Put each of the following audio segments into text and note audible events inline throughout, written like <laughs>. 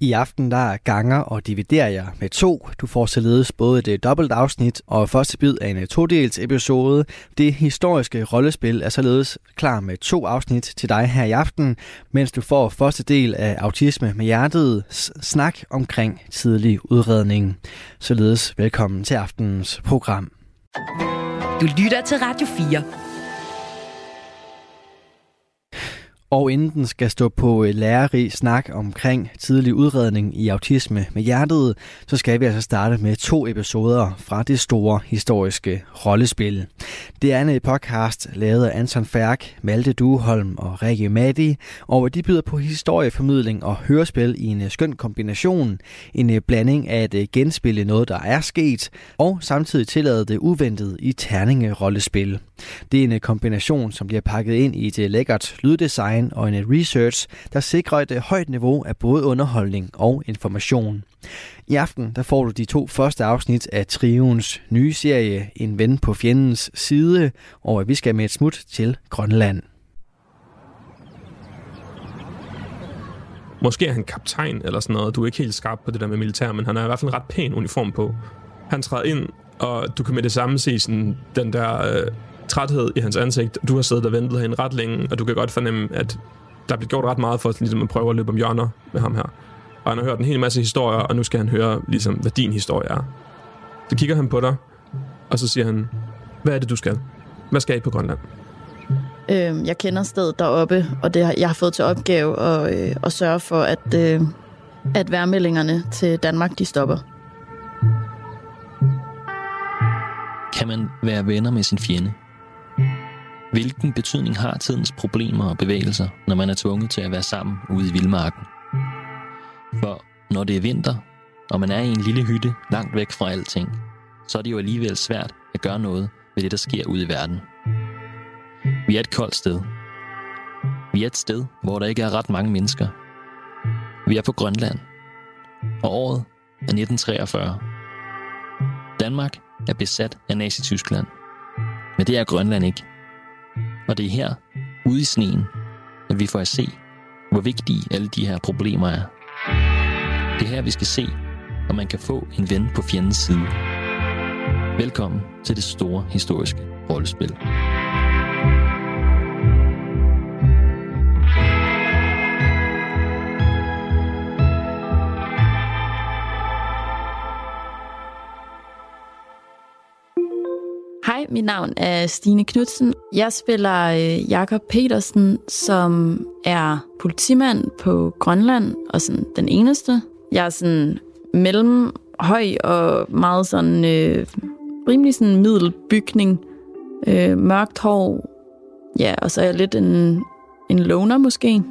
I aften der ganger og dividerer jeg med to. Du får således både et øh, dobbelt afsnit og første bid af en øh, todels episode. Det historiske rollespil er således klar med to afsnit til dig her i aften, mens du får første del af Autisme med Hjertet snak omkring tidlig udredning. Således velkommen til aftenens program. Du lytter til Radio 4. Og inden den skal stå på øh, lærerig snak omkring tidlig udredning i autisme med hjertet, så skal vi altså starte med to episoder fra det store historiske rollespil. Det er en øh, podcast lavet af Anton Færk, Malte Dueholm og Rikke Matti, og de byder på historieformidling og hørespil i en øh, skøn kombination. En blanding af at genspille noget, der er sket, og samtidig tillade det uventet i terninge-rollespil. Det er en kombination, som bliver pakket ind i et lækkert lyddesign design og en research, der sikrer et øh, højt niveau af både underholdning og information. I aften der får du de to første afsnit af Trions nye serie En ven på fjendens side, og vi skal med et smut til Grønland. Måske er han kaptajn eller sådan noget. Du er ikke helt skarp på det der med militær, men han har i hvert fald en ret pæn uniform på. Han træder ind, og du kan med det samme se sådan, den der øh, træthed i hans ansigt. Du har siddet og ventet herinde ret længe, og du kan godt fornemme, at der er blevet gjort ret meget for ligesom at prøve at løbe om hjørner med ham her. Og han har hørt en hel masse historier, og nu skal han høre, ligesom, hvad din historie er. Så kigger han på dig, og så siger han, hvad er det, du skal? Hvad skal I på Grønland? Øh, jeg kender stedet deroppe, og det, jeg har fået til opgave at, øh, at sørge for, at, øh, at værmeldingerne til Danmark de stopper. Kan man være venner med sin fjende? Hvilken betydning har tidens problemer og bevægelser, når man er tvunget til at være sammen ude i vildmarken? For når det er vinter, og man er i en lille hytte langt væk fra alting, så er det jo alligevel svært at gøre noget ved det, der sker ude i verden. Vi er et koldt sted. Vi er et sted, hvor der ikke er ret mange mennesker. Vi er på Grønland. Og året er 1943. Danmark er besat af Nazi-Tyskland. Men det er Grønland ikke. Og det er her, ude i sneen, at vi får at se, hvor vigtige alle de her problemer er. Det er her, vi skal se, om man kan få en ven på fjendens side. Velkommen til det store historiske rollespil. Mit navn er Stine Knudsen. Jeg spiller øh, Jakob Petersen, som er politimand på Grønland, og sådan den eneste. Jeg er sådan mellem høj og meget sådan øh, rimelig sådan middelbygning. Øh, mørkt hår. Ja, og så er jeg lidt en, en loner måske.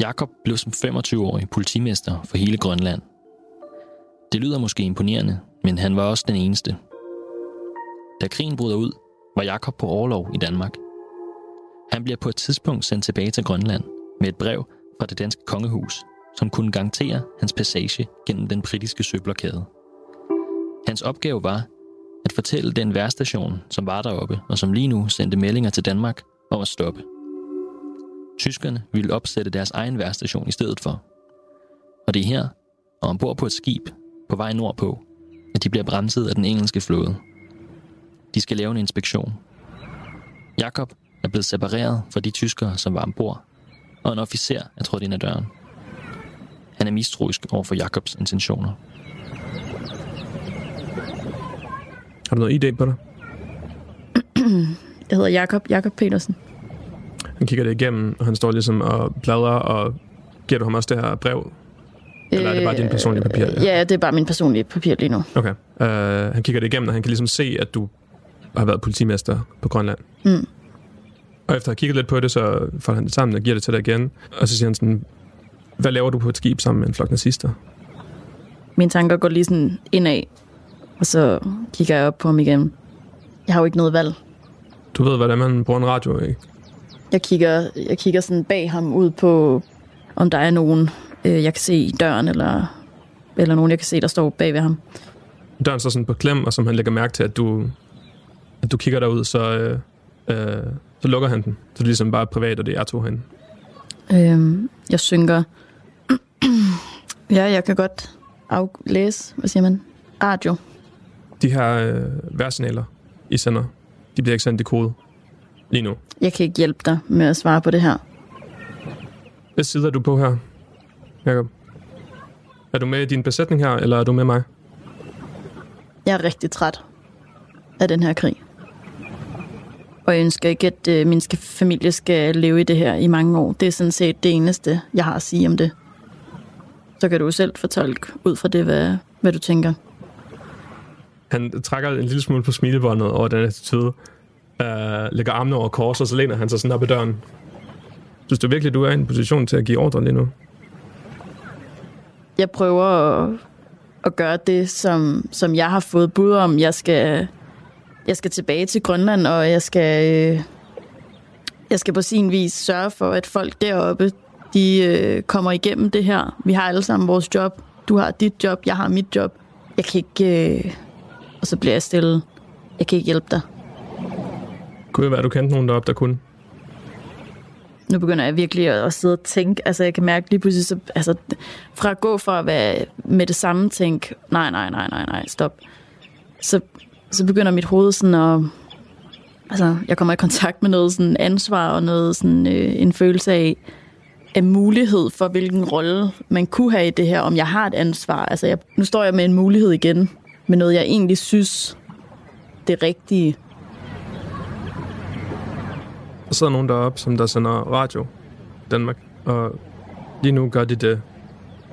Jakob blev som 25-årig politimester for hele Grønland. Det lyder måske imponerende, men han var også den eneste – da krigen bryder ud, var Jakob på overlov i Danmark. Han bliver på et tidspunkt sendt tilbage til Grønland med et brev fra det danske kongehus, som kunne garantere hans passage gennem den britiske søblokade. Hans opgave var at fortælle den værstation, som var deroppe, og som lige nu sendte meldinger til Danmark om at stoppe. Tyskerne ville opsætte deres egen værstation i stedet for. Og det er her, og ombord på et skib på vej nordpå, at de bliver bremset af den engelske flåde. De skal lave en inspektion. Jakob er blevet separeret fra de tyskere, som var ombord, og en officer er trådt ind ad døren. Han er mistroisk over for Jakobs intentioner. Har du noget ID på dig? Jeg hedder Jakob, Jakob Petersen. Han kigger det igennem, og han står ligesom og bladrer, og giver du ham også det her brev? Eller er det bare din personlige papir? Ja, ja det er bare min personlige papir lige nu. Okay. Uh, han kigger det igennem, og han kan ligesom se, at du har været politimester på Grønland. Mm. Og efter at have kigget lidt på det, så får han det sammen og giver det til dig igen. Og så siger han sådan, hvad laver du på et skib sammen med en flok nazister? Mine tanker går lige sådan indad, og så kigger jeg op på ham igen. Jeg har jo ikke noget valg. Du ved, hvordan man bruger en radio, ikke? Jeg kigger, jeg kigger sådan bag ham ud på, om der er nogen, øh, jeg kan se i døren, eller eller nogen, jeg kan se, der står bag ved ham. Døren står sådan på klem, og som han lægger mærke til, at du, at du kigger derud, så, øh, øh, så lukker han den. Så det er ligesom bare privat, og det er jeg to herinde. Øhm, jeg synker. ja, jeg kan godt aflæse, hvad siger man? Radio. De her øh, værsignaler, I sender, de bliver ikke sendt i kode lige nu. Jeg kan ikke hjælpe dig med at svare på det her. Hvad side er du på her, Jacob? Er du med i din besætning her, eller er du med mig? Jeg er rigtig træt af den her krig. Og jeg ønsker ikke, at øh, min familie skal leve i det her i mange år. Det er sådan set det eneste, jeg har at sige om det. Så kan du selv fortolke ud fra det, hvad, hvad du tænker. Han trækker en lille smule på smilebåndet over den attitude. Uh, lægger armene over kors, og så læner han sig sådan op ad døren. Synes du virkelig, du er i en position til at give ordre lige nu? Jeg prøver at, at gøre det, som, som jeg har fået bud om. Jeg skal, jeg skal tilbage til Grønland, og jeg skal, øh, jeg skal på sin vis sørge for, at folk deroppe de øh, kommer igennem det her. Vi har alle sammen vores job. Du har dit job, jeg har mit job. Jeg kan ikke... Øh, og så bliver jeg stille. Jeg kan ikke hjælpe dig. Kunne det være, at du kendte nogen deroppe, der kunne? Nu begynder jeg virkelig at sidde og tænke. Altså, jeg kan mærke lige pludselig, så, altså, fra at gå fra at være med det samme tænk, nej, nej, nej, nej, nej, stop. Så, så begynder mit hoved sådan at... Altså, jeg kommer i kontakt med noget sådan ansvar og noget sådan øh, en følelse af, af mulighed for, hvilken rolle man kunne have i det her, om jeg har et ansvar. Altså, jeg, nu står jeg med en mulighed igen, med noget, jeg egentlig synes, det rigtige. Der sidder nogen deroppe, som der sender radio i Danmark, og lige nu gør de det,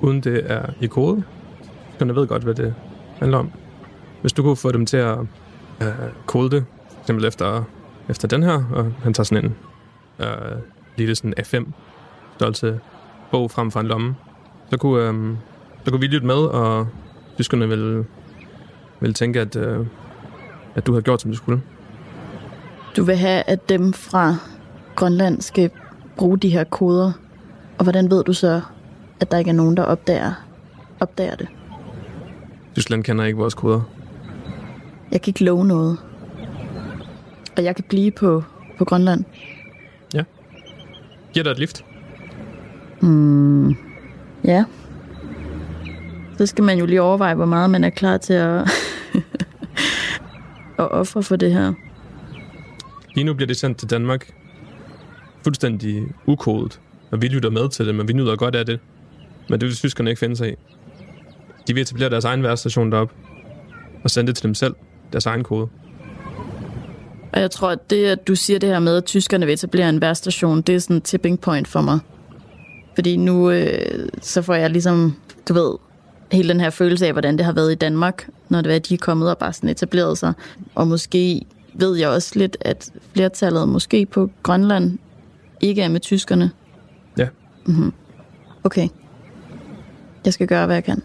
uden det er i kode. Så jeg ved godt, hvad det handler om. Hvis du kunne få dem til at øh, kode det, eksempel efter, efter den her, og han tager sådan en øh, lille sådan A5 størrelse bog frem for en lomme, så kunne, øh, så kunne vi lytte med, og tyskerne vil, vil tænke, at, øh, at du har gjort, som du skulle. Du vil have, at dem fra Grønland skal bruge de her koder. Og hvordan ved du så, at der ikke er nogen, der opdager, opdager det? Tyskland kender ikke vores koder. Jeg kan ikke love noget. Og jeg kan blive på, på Grønland. Ja. Giver dig et lift? Mm, ja. Så skal man jo lige overveje, hvor meget man er klar til at, <laughs> at ofre for det her. Lige nu bliver det sendt til Danmark fuldstændig ukodet, og vi lytter med til det, men vi nyder godt af det. Men det vil tyskerne ikke finde sig i. De vil etablere deres egen værstation deroppe, og sende det til dem selv, deres egen kode. Og jeg tror, at det, at du siger det her med, at tyskerne vil etablere en værstation, det er sådan en tipping point for mig. Fordi nu, øh, så får jeg ligesom, du ved, hele den her følelse af, hvordan det har været i Danmark, når det er, at de er kommet og bare sådan etableret sig. Og måske ved jeg også lidt, at flertallet måske på Grønland ikke er med tyskerne. Ja. Mm-hmm. Okay. Jeg skal gøre, hvad jeg kan.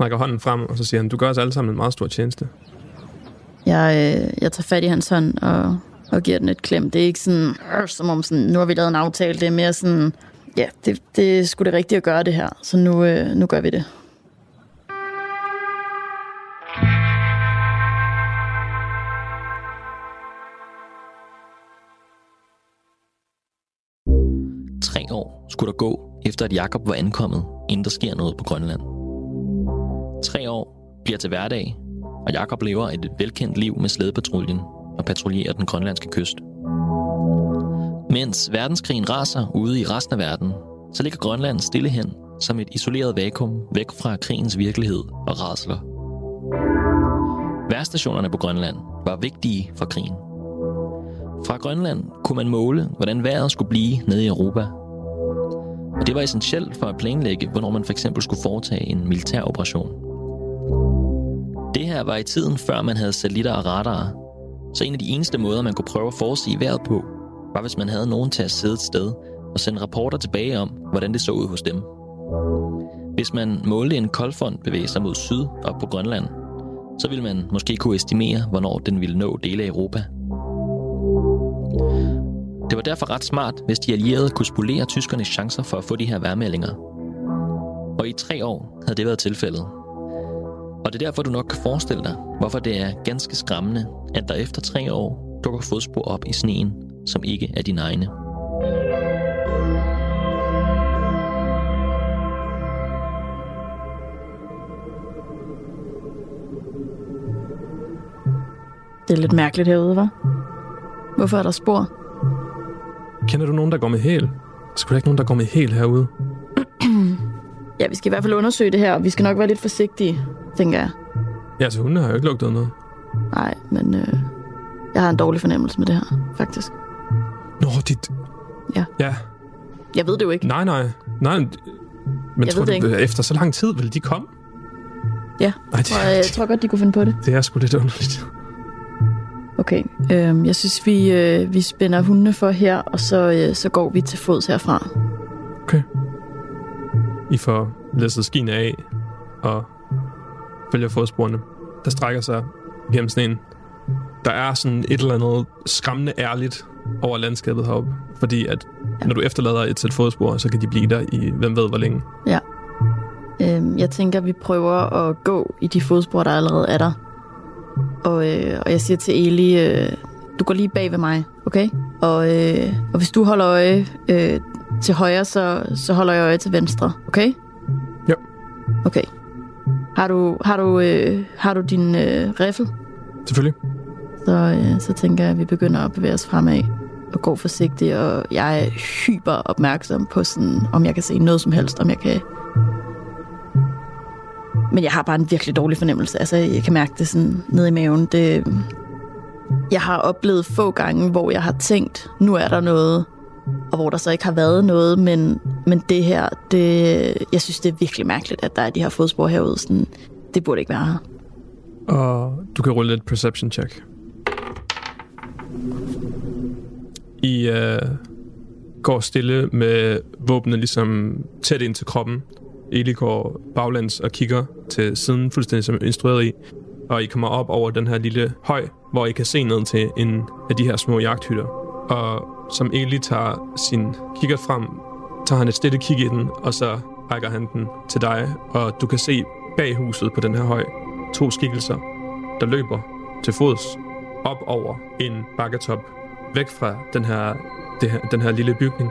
rækker hånden frem, og så siger han, du gør os alle sammen en meget stor tjeneste. Jeg, øh, jeg tager fat i hans hånd og, og giver den et klem. Det er ikke sådan, øh, som om sådan, nu har vi lavet en aftale. Det er mere sådan, ja, det, det er sgu det rigtige at gøre det her. Så nu, øh, nu gør vi det. Tre år skulle der gå, efter at Jakob var ankommet, inden der sker noget på Grønland. Tre år bliver til hverdag, og Jakob lever et velkendt liv med slædepatruljen og patruljerer den grønlandske kyst. Mens verdenskrigen raser ude i resten af verden, så ligger Grønland stille hen som et isoleret vakuum væk fra krigens virkelighed og rasler. Værstationerne på Grønland var vigtige for krigen. Fra Grønland kunne man måle, hvordan vejret skulle blive nede i Europa. Og det var essentielt for at planlægge, hvornår man for eksempel skulle foretage en militær operation. Det her var i tiden, før man havde satellitter og radarer. Så en af de eneste måder, man kunne prøve at forudsige vejret på, var hvis man havde nogen til at sidde et sted og sende rapporter tilbage om, hvordan det så ud hos dem. Hvis man målte en koldfront bevæge sig mod syd op på Grønland, så ville man måske kunne estimere, hvornår den ville nå dele af Europa. Det var derfor ret smart, hvis de allierede kunne spolere tyskernes chancer for at få de her værmeldinger. Og i tre år havde det været tilfældet. Og det er derfor, du nok kan forestille dig, hvorfor det er ganske skræmmende, at der efter tre år dukker fodspor op i sneen, som ikke er dine egne. Det er lidt mærkeligt herude, var. Hvorfor er der spor? Kender du nogen, der går med hæl? Der skulle ikke nogen, der går med hæl herude. <clears throat> Ja, vi skal i hvert fald undersøge det her, og vi skal nok være lidt forsigtige, tænker jeg. Ja, altså hun har jo ikke lugtet noget. Nej, men øh, jeg har en dårlig fornemmelse med det her, faktisk. Nå, dit... Ja. Ja, Jeg ved det jo ikke. nej, nej. Nej, men Jeg tror det ikke. efter så lang tid vil de komme? Ja, Nej, det, og øh, jeg tror godt, de kunne finde på det. det er sgu lidt underligt. Okay, øh, jeg synes, vi, øh, vi spænder hundene for her, og så, øh, så går vi til fods herfra. I får læsset skiene af og følger fodsporene, der strækker sig gennem sneen. Der er sådan et eller andet skræmmende ærligt over landskabet heroppe, fordi at Ja. når du efterlader et sæt fodspor, så kan de blive der i hvem ved hvor længe. Øh, jeg tænker, vi prøver at gå i de fodspor, der allerede er der. Og, øh, og jeg siger til Eli, øh, du går lige bag ved mig, okay? Og, øh, og hvis du holder øje øh, til højre, så, så holder jeg øje til venstre, okay? Ja. Okay. Har du, har du, øh, har du din øh, riffel? Selvfølgelig. Så, øh, så tænker jeg, at vi begynder at bevæge os fremad og gå forsigtigt, og jeg er hyper opmærksom på sådan, om jeg kan se noget som helst, om jeg kan... Men jeg har bare en virkelig dårlig fornemmelse. Altså, jeg kan mærke det sådan nede i maven. Det, jeg har oplevet få gange, hvor jeg har tænkt, nu er der noget, og hvor der så ikke har været noget, men, men det her, det, jeg synes, det er virkelig mærkeligt, at der er de her fodspor herude. Sådan, det burde ikke være her. Og du kan rulle et perception check. I øh, går stille med våbnet ligesom tæt ind til kroppen. Eli går baglæns og kigger til siden, fuldstændig som instrueret i. Og I kommer op over den her lille høj, hvor I kan se ned til en af de her små jagthytter. Og som Eli tager sin kigger frem, tager han et stille kig i den, og så rækker han den til dig. Og du kan se bag huset på den her høj to skikkelser, der løber til fods op over en bakketop, væk fra den her, det her, den her lille bygning,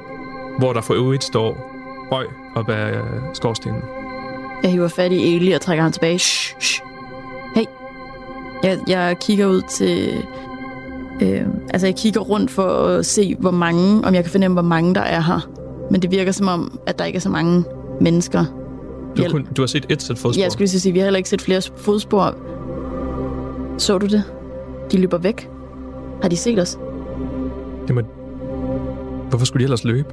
hvor der for øvrigt står røg op af øh, skorstenen. Jeg hiver fat i Eli og trækker ham tilbage. Shh, shh. Hey. Jeg, jeg kigger ud til... Øh, altså, jeg kigger rundt for at se, hvor mange... Om jeg kan fornemme, hvor mange der er her. Men det virker som om, at der ikke er så mange mennesker. Du, har kun, du har set et sæt fodspor. Jeg skulle lige sige, vi har heller ikke set flere fodspor. Så du det? De løber væk. Har de set os? Jamen, hvorfor skulle de ellers løbe?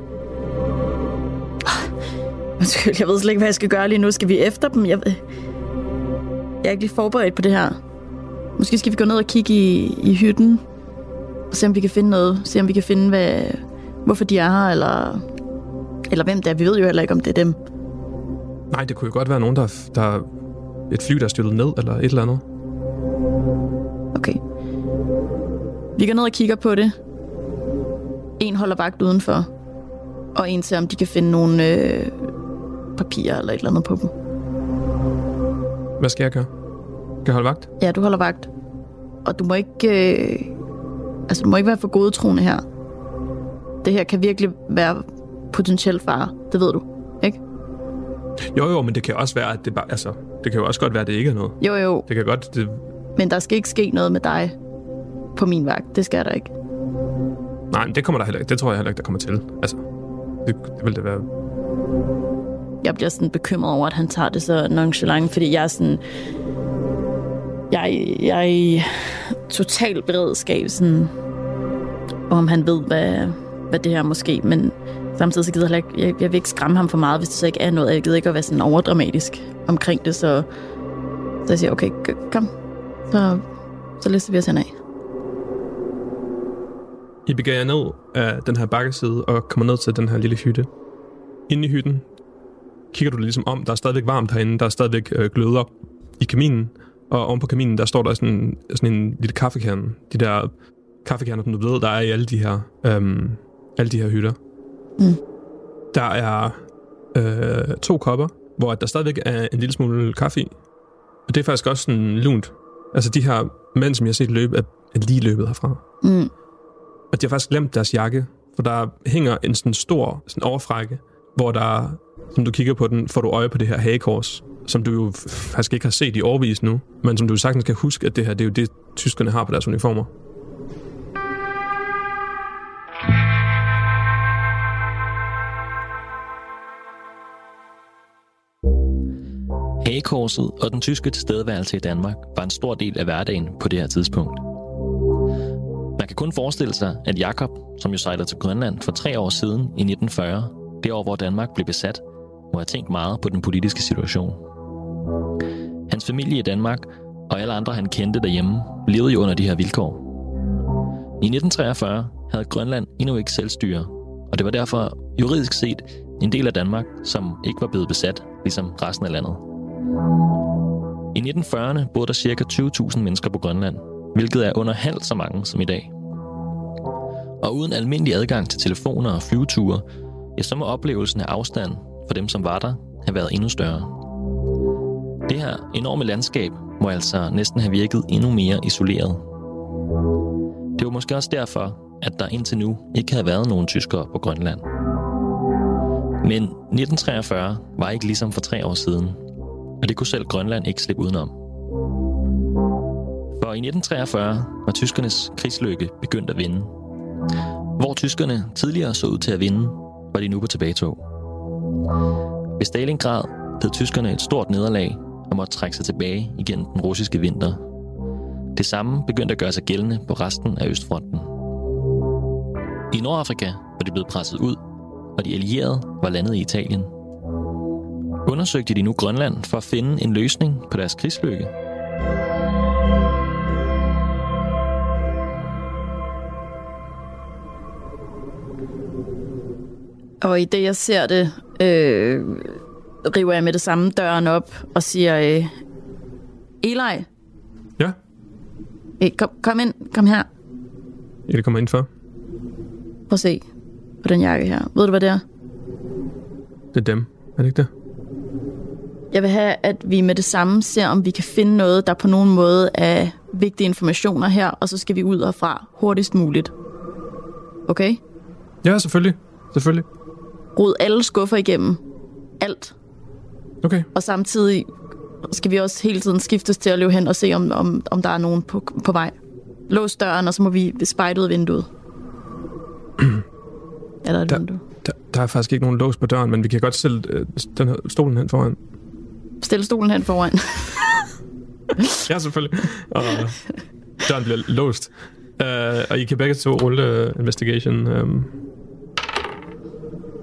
<sighs> Undskyld, jeg ved slet ikke, hvad jeg skal gøre lige nu. Skal vi efter dem? Jeg, jeg er ikke lige forberedt på det her. Måske skal vi gå ned og kigge i, i hytten. Og se, om vi kan finde noget. Se, om vi kan finde, hvad, hvorfor de er her, eller, eller hvem det er. Vi ved jo heller ikke, om det er dem. Nej, det kunne jo godt være nogen, der, der et fly, der er styrtet ned, eller et eller andet. Okay. Vi går ned og kigger på det. En holder vagt udenfor. Og en ser, om de kan finde nogle øh, papirer eller et eller andet på dem. Hvad skal jeg gøre? Skal jeg holde vagt? Ja, du holder vagt. Og du må ikke... Øh, altså, du må ikke være for godtroende her. Det her kan virkelig være potentiel fare. Det ved du, ikke? Jo, jo, men det kan også være, at det bare... Altså, det kan jo også godt være, at det ikke er noget. Jo, jo. Det kan godt... Det, Men der skal ikke ske noget med dig på min vagt. Det skal der ikke. nej, men det kommer der heller ikke. Det tror jeg heller ikke, der kommer til. Altså, det, det vil det være... Jeg bliver sådan bekymret over, at han tager det så nonchalant, fordi jeg er sådan... Jeg, jeg total beredskab, sådan, om han ved, hvad, hvad det her måske, men samtidig så gider jeg, jeg, jeg vil ikke skræmme ham for meget, hvis det så ikke er noget. Jeg gider ikke at være sådan overdramatisk omkring det, så, så jeg siger, okay, kom, så, så lister vi os af. I begynder jer ned af den her bakkeside og kommer ned til den her lille hytte. Inde i hytten kigger du dig ligesom om. Der er stadigvæk varmt herinde. Der er stadigvæk øh, gløder i kaminen. Og oven på kaminen, der står der sådan, sådan en lille kaffekande. De der kaffekerner, som du ved, der er i alle de her, øhm, alle de her hytter. Mm. Der er øh, to kopper hvor der stadigvæk er en lille smule kaffe i. Og det er faktisk også sådan lunt. Altså de her mænd, som jeg har set løbe, er er lige løbet herfra. Mm. Og de har faktisk glemt deres jakke, for der hænger en sådan stor sådan overfrække, hvor der, som du kigger på den, får du øje på det her hagekors, som du jo faktisk ikke har set i overvis nu, men som du sagtens kan huske, at det her, det er jo det, tyskerne har på deres uniformer. Hagekorset og den tyske tilstedeværelse i Danmark var en stor del af hverdagen på det her tidspunkt. Man kan kun forestille sig, at Jakob, som jo sejlede til Grønland for tre år siden i 1940, det år, hvor Danmark blev besat, må have tænkt meget på den politiske situation. Hans familie i Danmark og alle andre, han kendte derhjemme, levede jo under de her vilkår. I 1943 havde Grønland endnu ikke selvstyre, og det var derfor juridisk set en del af Danmark, som ikke var blevet besat, ligesom resten af landet. I 1940'erne boede der ca. 20.000 mennesker på Grønland, hvilket er under halvt så mange som i dag. Og uden almindelig adgang til telefoner og flyveture, ja, så må oplevelsen af afstand for dem, som var der, have været endnu større. Det her enorme landskab må altså næsten have virket endnu mere isoleret. Det var måske også derfor, at der indtil nu ikke havde været nogen tyskere på Grønland. Men 1943 var ikke ligesom for tre år siden, og det kunne selv Grønland ikke slippe udenom. For i 1943 var tyskernes krigslykke begyndt at vinde. Hvor tyskerne tidligere så ud til at vinde, var de nu på tilbagetog. Ved Stalingrad led tyskerne et stort nederlag og måtte trække sig tilbage igen den russiske vinter. Det samme begyndte at gøre sig gældende på resten af Østfronten. I Nordafrika var de blevet presset ud, og de allierede var landet i Italien. Undersøgte de nu Grønland for at finde en løsning på deres krigslykke – Og i det, jeg ser det, øh, river jeg med det samme døren op og siger, øh, Eli, Ja, øh, kom, kom ind, kom her. jeg kan komme ind for. Prøv at se på den jakke her. Ved du, hvad det er? Det er dem, er det ikke det? Jeg vil have, at vi med det samme ser, om vi kan finde noget, der på nogen måde er vigtige informationer her, og så skal vi ud herfra hurtigst muligt. Okay? Ja, selvfølgelig. Selvfølgelig. Rod alle skuffer igennem. Alt. Okay. Og samtidig skal vi også hele tiden skiftes til at løbe hen og se, om, om, om der er nogen på, på vej. Lås døren, og så må vi spejde ud af vinduet. <clears throat> er der et Der- vindue? Der, der er faktisk ikke nogen lås på døren, men vi kan godt stille øh, den her stolen hen foran. Stil stolen hen foran. <laughs> <laughs> Ja, selvfølgelig. Og døren bliver låst. Uh, og I kan begge to rulle uh, investigation um,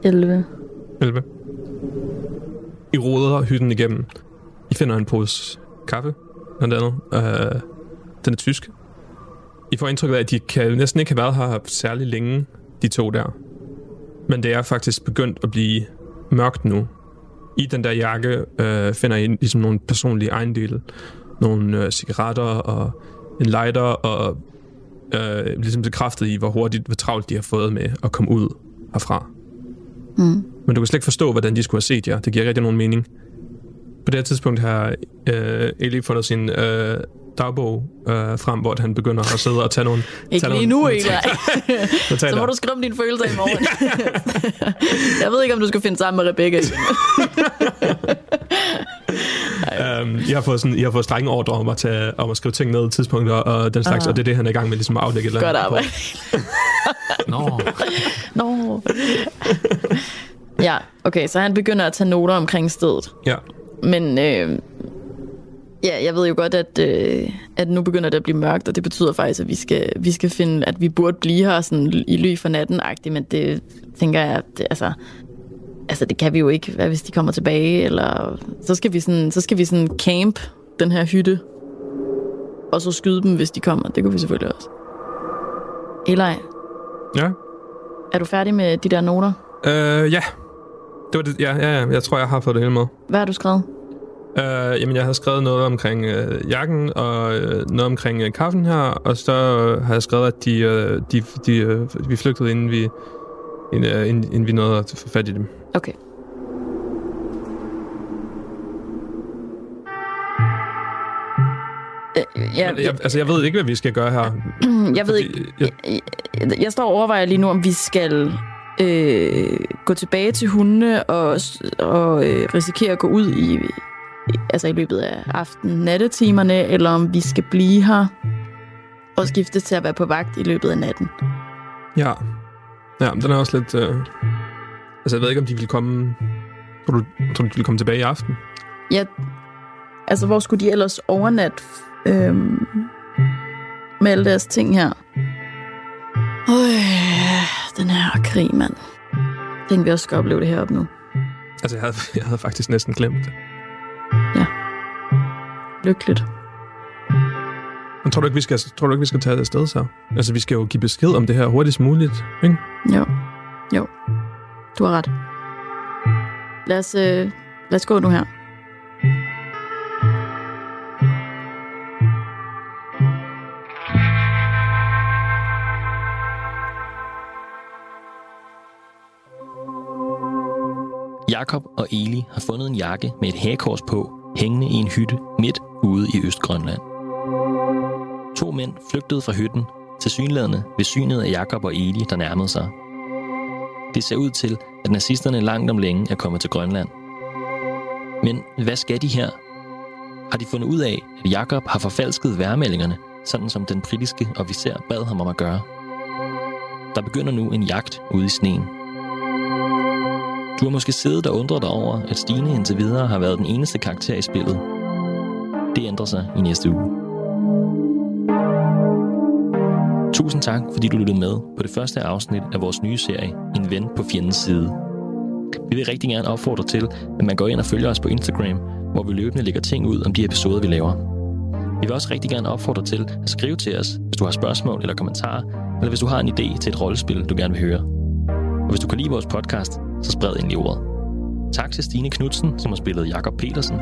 11. 11. I roder hytten igennem. I finder en pose kaffe, blandt andet. Uh, den er tysk. I får indtryk af, at de kan næsten ikke have været her særlig længe, de to der. Men det er faktisk begyndt at blive mørkt nu. I den der jakke uh, finder I ligesom nogle personlige ejendele. Nogle uh, cigaretter og en lighter og uh, ligesom bekræftet i, hvor hurtigt, hvor travlt de har fået med at komme ud herfra. Mm. Men du kan slet ikke forstå, hvordan de skulle have set jer. Det giver rigtig nogen mening. På det her tidspunkt har øh, Eli fundet sin øh, dagbog øh, frem, hvor han begynder at sidde og tage nogle... <laughs> Ikke tage lige nogle, nu, <laughs> notater. Så må du skrive om dine følelser i morgen. <laughs> jeg ved ikke, om du skal finde sammen med Rebecca. Um, jeg har fået, sådan, jeg har fået strenge ordre om at, tage, om at skrive ting ned, tidspunkter og den slags, Ah. og det er det, han er i gang med ligesom at afdække. et eller Godt andet på. arbejde. Nå, Nå. Ja, okay, så han begynder at tage noter omkring stedet. Ja. Men øh, ja, jeg ved jo godt, at, øh, at nu begynder det at blive mørkt, og det betyder faktisk, at vi skal, vi skal finde, at vi burde blive her sådan i ly for natten men det tænker jeg, at det, altså, altså, det kan vi jo ikke. Hvad hvis de kommer tilbage? Eller, så skal vi sådan, så skal vi sådan camp den her hytte, og så skyde dem, hvis de kommer. Det kunne vi selvfølgelig også. Eli, Ja. er du færdig med de der noter? Uh, ja. Det var det, ja, ja, ja, jeg tror, jeg har fået det hele med. Hvad har du skrevet? Øh, uh, jamen, jeg havde skrevet noget omkring øh, jakken, og øh, noget omkring øh, kaffen her, og så øh, har jeg skrevet, at de, øh, de, de, øh, vi flygtede, inden vi, inden, øh, inden vi nåede at få fat i dem. Okay. Øh, ja, jeg, altså, jeg ved ikke, hvad vi skal gøre her. <clears throat> Jeg ved ikke. Jeg, jeg, jeg står og overvejer lige nu, om vi skal øh, gå tilbage til hundene og, og øh, risikere at gå ud i, altså i løbet af aften-nattetimerne, eller om vi skal blive her og skifte til at være på vagt i løbet af natten. Ja. Ja, men den er også lidt... Øh... Altså, jeg ved ikke, om de vil komme... Tror du, tror du, de vil komme tilbage i aften? Ja, altså hvor skulle de ellers overnatte øh, med alle deres ting her? Øj, den her krig, mand. Tænk, vi også skal opleve det heroppe nu. Altså, jeg havde, <laughs> jeg havde faktisk næsten glemt det. Lykkeligt. Men tror du ikke, vi skal, tror du ikke, vi skal tage det afsted så? Altså, vi skal jo give besked om det her hurtigst muligt, ikke? Jo. Jo. Du har ret. Lad os, øh, lad os gå nu her. Jakob og Eli har fundet en jakke med et hagekors på, hængende i en hytte midt ude i Østgrønland. To mænd flygtede fra hytten, til synlædende ved synet af Jakob og Eli, der nærmede sig. Det ser ud til, at nazisterne langt om længe er kommet til Grønland. Men hvad skal de her? Har de fundet ud af, at Jakob har forfalsket værmeldingerne, sådan som den britiske officer bad ham om at gøre? Der begynder nu en jagt ude i sneen. Du har måske siddet og undret dig over, at Stine indtil videre har været den eneste karakter i spillet. Det ændrer sig i næste uge. Tusind tak, fordi du lyttede med på det første afsnit af vores nye serie, En ven på fjendens side. Vi vil rigtig gerne opfordre til, at man går ind og følger os på Instagram, hvor vi løbende lægger ting ud om de episoder, vi laver. Vi vil også rigtig gerne opfordre til at skrive til os, hvis du har spørgsmål eller kommentarer, eller hvis du har en idé til et rollespil, du gerne vil høre. Og hvis du kan lide vores podcast, så spred endelig ordet. Tak til Stine Knudsen, som har spillet Jakob Petersen.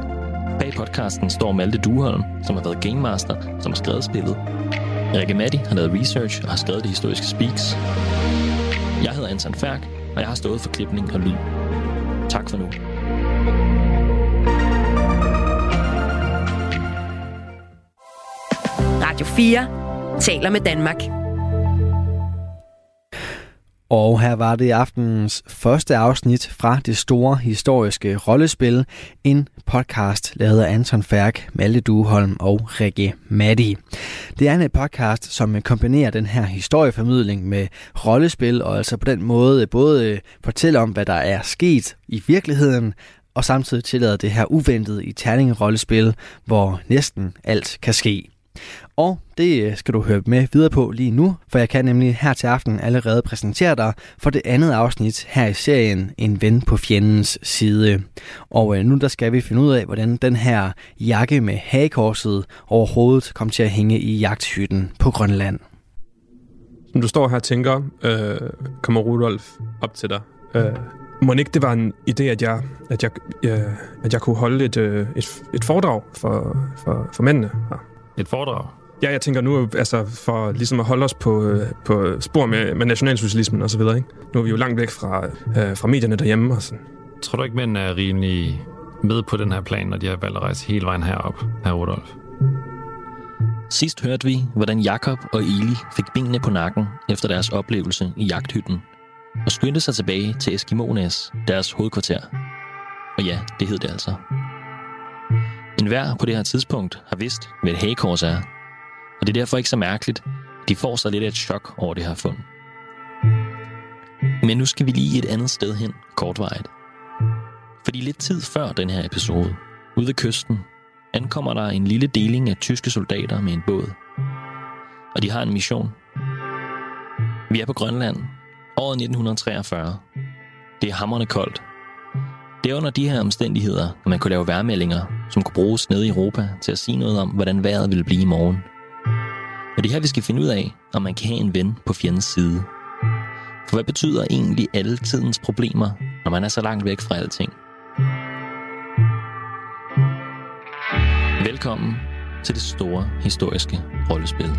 Bag podcasten står Malte Duholm, som har været Game Master, som har skrevet spillet. Rikke Matti har lavet research og har skrevet de historiske speaks. Jeg hedder Anton Færk, og jeg har stået for klipning og lyd. Tak for nu. Radio 4 taler med Danmark. Og her var det aftenens første afsnit fra det store historiske rollespil. En podcast lavet af Anton Færk, Malte Duholm og Rikke Matti. Det er en podcast, som kombinerer den her historieformidling med rollespil, og altså på den måde både fortæller om, hvad der er sket i virkeligheden, og samtidig tillader det her uventede i terningerollespil, hvor næsten alt kan ske. Og det skal du høre med videre på lige nu, for jeg kan nemlig her til aften allerede præsentere dig for det andet afsnit her i serien En ven på fjendens side. Og nu der skal vi finde ud af, hvordan den her jakke med hagekorset overhovedet kom til at hænge i jagthytten på Grønland. Som du står her og tænker, øh, kommer Rudolf op til dig. Øh, må ikke det var en idé, at jeg, at jeg, øh, at jeg kunne holde et, øh, et, et foredrag for, for, for mændene her? Et foredrag? Ja, jeg tænker nu, altså for ligesom at holde os på, øh, på spor med, med nationalsocialismen og så videre, ikke? Nu er vi jo langt væk fra, øh, fra medierne derhjemme og sådan. Tror du ikke, mænd er rimelig med på den her plan, når de har valgt at rejse hele vejen herop, herr Rudolf? Sidst hørte vi, hvordan Jakob og Eli fik benene på nakken efter deres oplevelse i jagthytten, og skyndte sig tilbage til Eskimones, deres hovedkvarter. Og ja, det hed det altså. En hver på det her tidspunkt har vidst, hvad et hagekors er, og det er derfor ikke så mærkeligt, de får så lidt af et chok over det her fund. Men nu skal vi lige et andet sted hen, kortvejet. Fordi lidt tid før den her episode, ude ved kysten, ankommer der en lille deling af tyske soldater med en båd. Og de har en mission. Vi er på Grønland, året 1943. Det er hammerne koldt. Det er under de her omstændigheder, at man kunne lave værmeldinger, som kunne bruges nede i Europa til at sige noget om, hvordan vejret ville blive i morgen. Og det er her, vi skal finde ud af, om man kan have en ven på fjendens side. For hvad betyder egentlig alle tidens problemer, når man er så langt væk fra alting? Velkommen til det store historiske rollespil.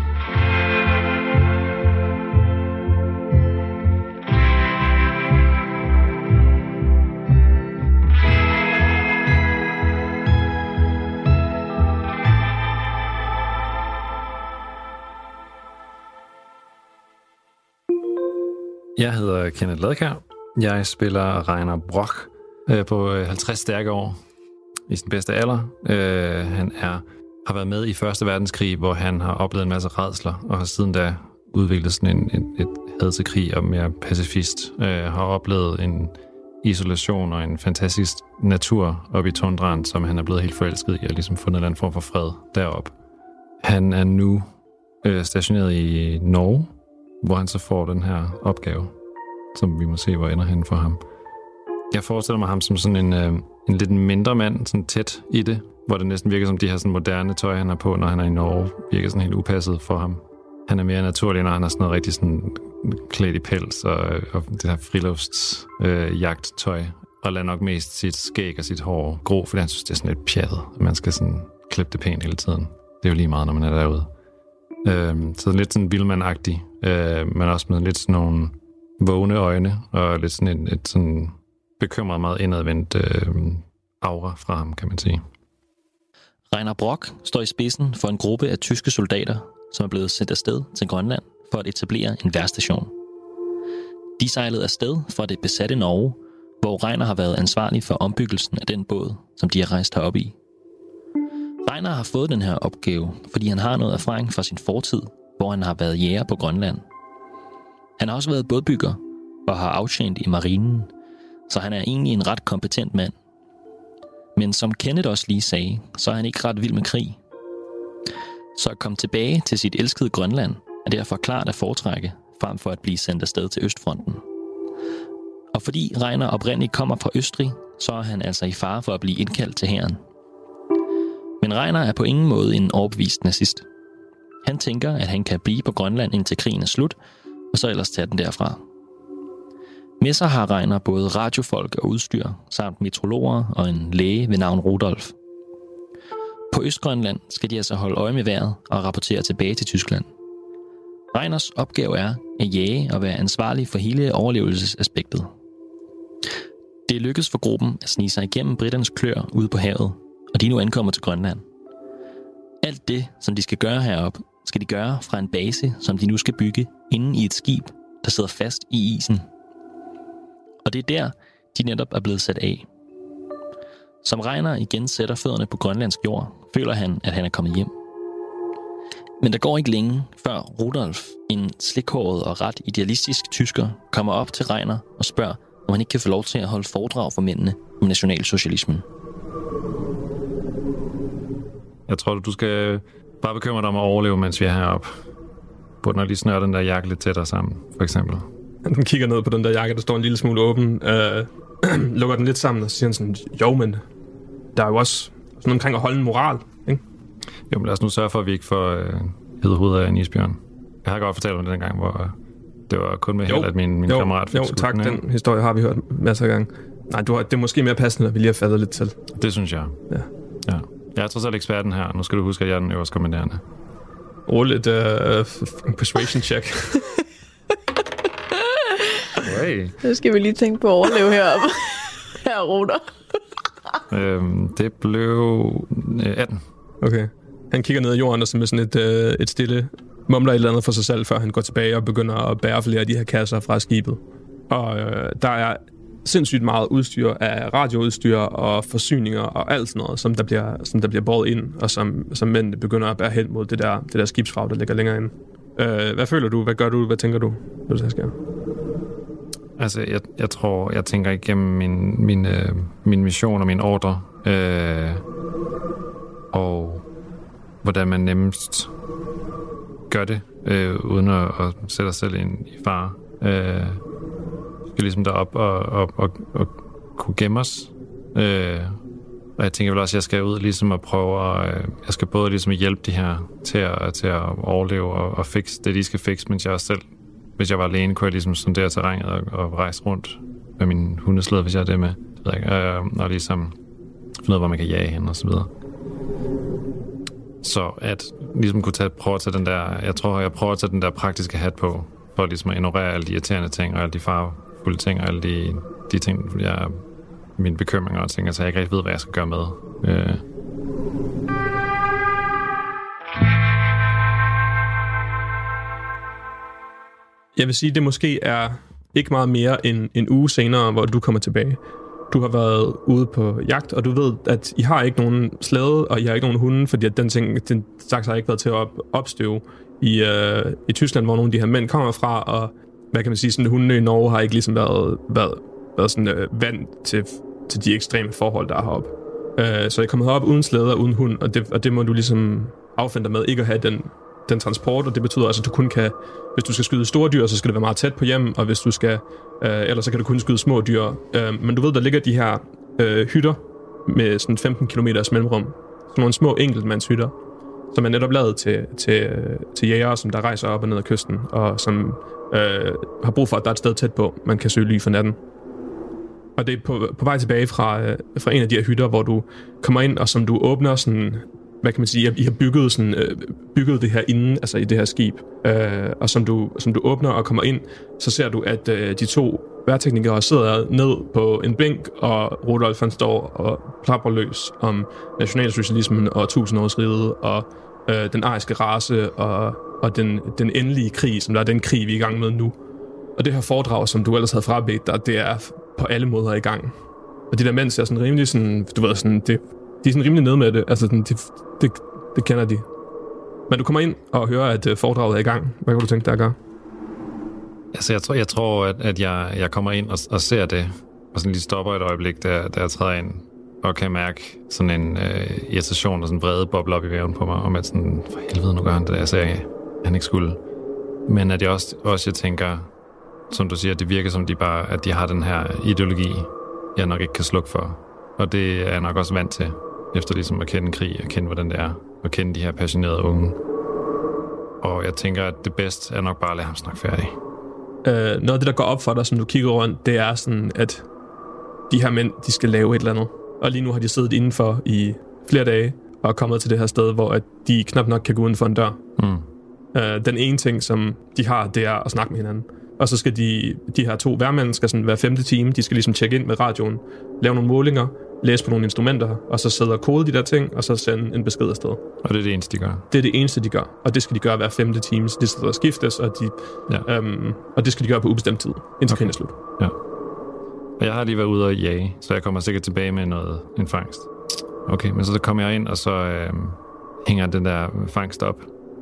Jeg hedder Kenneth Ladkær. Jeg spiller Reiner Brock øh, på øh, 50 stærke år i sin bedste alder. Øh, han er har været med i Første Verdenskrig, hvor han har oplevet en masse redsler, og har siden da udviklet sådan en, en, et had til krig og mere pacifist. Øh, har oplevet en isolation og en fantastisk natur oppe i tundraen, som han er blevet helt forelsket i, og ligesom fundet en form for fred derop. Han er nu øh, stationeret i Norge, hvor han så får den her opgave, som vi må se, hvor ender hen for ham. Jeg forestiller mig ham som sådan en, øh, en lidt mindre mand, sådan tæt i det, hvor det næsten virker som de her sådan moderne tøj, han har på, når han er i Norge, virker sådan helt upasset for ham. Han er mere naturlig, når han har sådan noget rigtig sådan klædt i pels og, og det her frilufts øh, og lader nok mest sit skæg og sit hår gro, fordi han synes, det er sådan lidt pjattet, at man skal sådan klippe det pænt hele tiden. Det er jo lige meget, når man er derude. Øh, så lidt sådan vildmandagtig, øh, men også med lidt sådan nogle vågne øjne, og lidt sådan et, et sådan bekymret, meget indadvendt øh, aura fra ham, kan man sige. Reiner Brock står i spidsen for en gruppe af tyske soldater, som er blevet sendt afsted til Grønland for at etablere en værstation. De sejlede afsted fra det besatte Norge, hvor Reiner har været ansvarlig for ombyggelsen af den båd, som de har rejst herop i. Reiner har fået den her opgave, fordi han har noget erfaring fra sin fortid, hvor han har været jæger på Grønland. Han har også været bådbygger og har aftjent i marinen, så han er egentlig en ret kompetent mand. Men som Kenneth også lige sagde, så er han ikke ret vild med krig. Så at komme tilbage til sit elskede Grønland er derfor klart at foretrække, frem for at blive sendt afsted til Østfronten. Og fordi Reiner oprindeligt kommer fra Østrig, så er han altså i fare for at blive indkaldt til hæren. Men Reiner er på ingen måde en overbevist nazist. Han tænker, at han kan blive på Grønland indtil krigen er slut, og så ellers tage den derfra. Med sig har Reiner både radiofolk og udstyr, samt metrologer og en læge ved navn Rudolf. På Østgrønland skal de altså holde øje med vejret og rapportere tilbage til Tyskland. Reiners opgave er at jage og være ansvarlig for hele overlevelsesaspektet. Det er lykkedes for gruppen at snige sig igennem britternes klør ude på havet, og de nu ankommer til Grønland. Alt det, som de skal gøre herop, skal de gøre fra en base, som de nu skal bygge inde i et skib, der sidder fast i isen og det er der, de netop er blevet sat af. Som Regner igen sætter fødderne på grønlandsk jord, føler han, at han er kommet hjem. Men der går ikke længe, før Rudolf, en slikhåret og ret idealistisk tysker, kommer op til Regner og spørger, om han ikke kan få lov til at holde foredrag for mændene om nationalsocialismen. Jeg tror, du skal bare bekymre dig om at overleve, mens vi er heroppe. Burde nok lige snøre den der jakke lidt tættere sammen, for eksempel. Han kigger ned på den der jakke, der står en lille smule åben, øh, <clears throat> lukker den lidt sammen, og så siger han sådan, jo, men der er jo også sådan omkring at holde en moral, ikke? Jo, men lad os nu sørge for, at vi ikke får øh, hede hovedet af en isbjørn. Jeg har godt fortalt om det den gang, hvor øh, det var kun med held, at min, min jo, kammerat fik Jo, tak, den, den historie har vi hørt masser af gange. Nej, du har, det er måske mere passende, at vi lige har fattet lidt til. Det synes jeg. Ja. ja. Jeg er trods alt eksperten her. Nu skal du huske, at jeg er den øverste kommanderende. Rulle et uh, persuasion check. Hey. Nu skal vi lige tænke på at overleve heroppe. Her <laughs> ruter. øhm, det blev 18. Okay. Han kigger ned ad jorden og så med sådan et, øh, et stille mumler et eller andet for sig selv, før han går tilbage og begynder at bære flere af de her kasser fra skibet. Og øh, der er sindssygt meget udstyr af radioudstyr og forsyninger og alt sådan noget, som der bliver, som der bliver båret ind, og som, som mændene begynder at bære hen mod det der, det der skibsfrag, der ligger længere inde. Øh, hvad føler du? Hvad gør du? Hvad tænker du, når det sker? Altså, jeg, jeg tror, jeg tænker igennem min, min, øh, min mission og min ordre, øh, og hvordan man nemmest gør det, øh, uden at, at sætte sig selv ind i fare. Øh, skal ligesom derop og, og, og, og kunne gemme os. Øh, og jeg tænker vel også, at jeg skal ud ligesom at prøve at, øh, jeg skal både ligesom hjælpe de her til at, til at overleve og, og fikse det, de skal fikse, mens jeg også selv hvis jeg var alene, kunne jeg ligesom sondere terrænet og, og rejse rundt med min hundesled, hvis jeg er det med. Det ved jeg ikke. Øh, og ligesom finde ud af, hvor man kan jage hen og så videre. Så at ligesom kunne tage, prøve at tage den der, jeg tror, jeg prøver at tage den der praktiske hat på, for ligesom at ignorere alle de irriterende ting, og alle de farve, ting, og alle de, de ting, jeg, mine bekymringer og ting, altså jeg ikke rigtig ved, hvad jeg skal gøre med. Øh, Jeg vil sige, det måske er ikke meget mere end en uge senere, hvor du kommer tilbage. Du har været ude på jagt, og du ved, at I har ikke nogen slæde, og I har ikke nogen hunde, fordi at den ting, den slags har ikke været til at op, opstøve i, øh, i Tyskland, hvor nogle af de her mænd kommer fra, og hvad kan man sige, sådan hundene i Norge har ikke ligesom været, været, været sådan øh, vant til, til de ekstreme forhold, der er heroppe. Øh, så jeg kommer herop uden slæder, uden hund, og det, og det må du ligesom affinde dig med, ikke at have den, den transport, og det betyder altså, at du kun kan, hvis du skal skyde store dyr, så skal det være meget tæt på hjem, og hvis du skal, øh, ellers så kan du kun skyde små dyr. Øh, men du ved, der ligger de her øh, hytter med sådan 15 km mellemrum. Sådan nogle små enkeltmandshytter, som er netop lavet til, til, til jægere, som der rejser op og ned ad kysten, og som øh, har brug for, at der er et sted tæt på, man kan søge ly for natten. Og det er på, på vej tilbage fra, øh, fra en af de her hytter, hvor du kommer ind, og som du åbner sådan hvad kan man sige, I har bygget, sådan, øh, bygget det her inden, altså i det her skib. Øh, og som du, som du åbner og kommer ind, så ser du, at øh, de to værteknikere sidder ned på en bænk, og Rudolf han står og plapper løs om nationalsocialismen og tusindårsriget, og øh, den ariske race, og, og den, den endelige krig, som der er den krig, vi er i gang med nu. Og det her foredrag, som du ellers havde frabedt dig, det er på alle måder i gang. Og de der mænd ser sådan rimelig sådan, du ved, sådan, det, de er sådan rimelig nede med det. Altså, sådan, det, det, det kender de. Men du kommer ind og hører, at øh, foredraget er i gang. Hvad kan du tænke dig at gøre? Altså, jeg tror, jeg tror at, at jeg, jeg kommer ind og, og ser det, og sådan lige stopper et øjeblik, der, der jeg træder ind, og kan mærke sådan en øh, irritation og sådan en vrede boble op i væven på mig, om at sådan, for helvede, nu gør han det, jeg han ikke skulle. Men at jeg også, også jeg tænker, som du siger, det virker som de bare, at de har den her ideologi, jeg nok ikke kan slukke for. Og det er jeg nok også vant til efter ligesom at kende krig og kende, hvordan det er, og kende de her passionerede unge. Og jeg tænker, at det bedste er nok bare at lade ham snakke færdig. Øh, noget af det, der går op for dig, som du kigger rundt, det er sådan, at de her mænd, de skal lave et eller andet. Og lige nu har de siddet indenfor i flere dage, og er kommet til det her sted, hvor at de knap nok kan gå uden for en dør. Mm. Øh, den ene ting, som de har, det er at snakke med hinanden. Og så skal de, de her to værmænd skal sådan hver femte time, de skal ligesom tjekke ind med radioen, lave nogle målinger, læse på nogle instrumenter, og så sidde og kode de der ting, og så sende en besked afsted. Og det er det eneste, de gør? Det er det eneste, de gør. Og det skal de gøre hver femte time. Det skal der skiftes, og, de, ja. øhm, og det skal de gøre på ubestemt tid, indtil okay. er slut. Ja. Og jeg har lige været ude og jage, så jeg kommer sikkert tilbage med noget, en fangst. Okay, men så kommer jeg ind, og så øhm, hænger den der fangst op.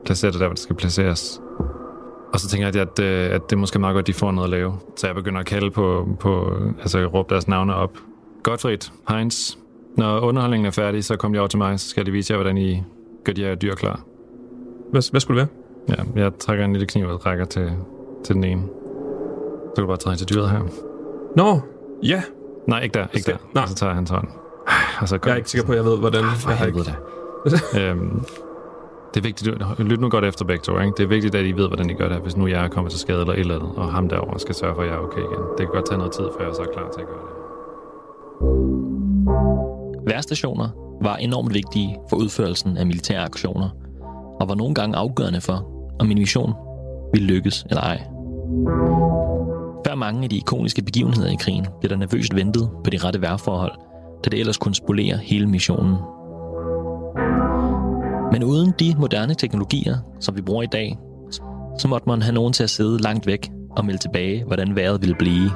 Placerer det der, hvor det skal placeres. Og så tænker jeg, at, øh, at det er måske meget godt, at de får noget at lave. Så jeg begynder at kalde på, på altså råbe deres navne op. Godfried, Heinz, når underholdningen er færdig, så kommer jeg over til mig, så skal jeg vise jer, hvordan I gør de her dyr klar. Hvad, hvad skulle det være? Ja, jeg trækker en lille kniv og rækker til, til den ene. Så kan du bare træde til dyret her. Nå, ja. Nej, ikke der, ikke der. Nej. Og så tager jeg hans hånd. Og så jeg er ikke sikker på, at jeg ved, hvordan... Ah, jeg har ikke... det. <laughs> øhm, det er vigtigt, lyt nu godt efter begge to, ikke? Det er vigtigt, at I ved, hvordan I gør det hvis nu jeg er kommet til skade eller et eller andet, og ham derovre skal sørge for, at jeg er okay igen. Det kan godt tage noget tid, før jeg så er klar til at gøre det. Værstationer var enormt vigtige for udførelsen af militære aktioner, og var nogle gange afgørende for, om min mission ville lykkes eller ej. Før mange af de ikoniske begivenheder i krigen blev der nervøst ventet på de rette vejrforhold, da det ellers kunne spolere hele missionen. Men uden de moderne teknologier, som vi bruger i dag, så måtte man have nogen til at sidde langt væk og melde tilbage, hvordan vejret ville blive.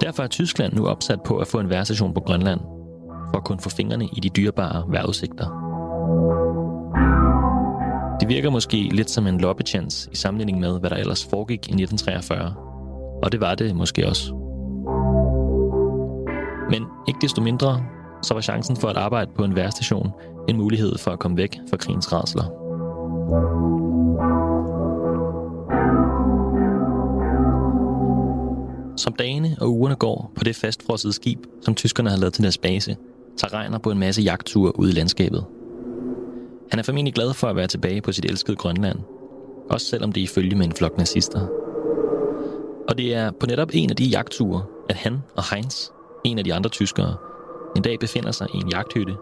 Derfor er Tyskland nu opsat på at få en værstation på Grønland, for at kunne få fingrene i de dyrebare vejrudsigter. Det virker måske lidt som en loppechance i sammenligning med, hvad der ellers foregik i 1943. Og det var det måske også. Men ikke desto mindre, så var chancen for at arbejde på en værstation en mulighed for at komme væk fra krigens rædsler. Som dagene og ugerne går på det fastfrosset skib, som tyskerne har lavet til deres base, tager Regner på en masse jagtture ud i landskabet. Han er formentlig glad for at være tilbage på sit elskede Grønland, også selvom det er ifølge med en flok nazister. Og det er på netop en af de jagtture, at han og Heinz, en af de andre tyskere, en dag befinder sig i en jagthytte,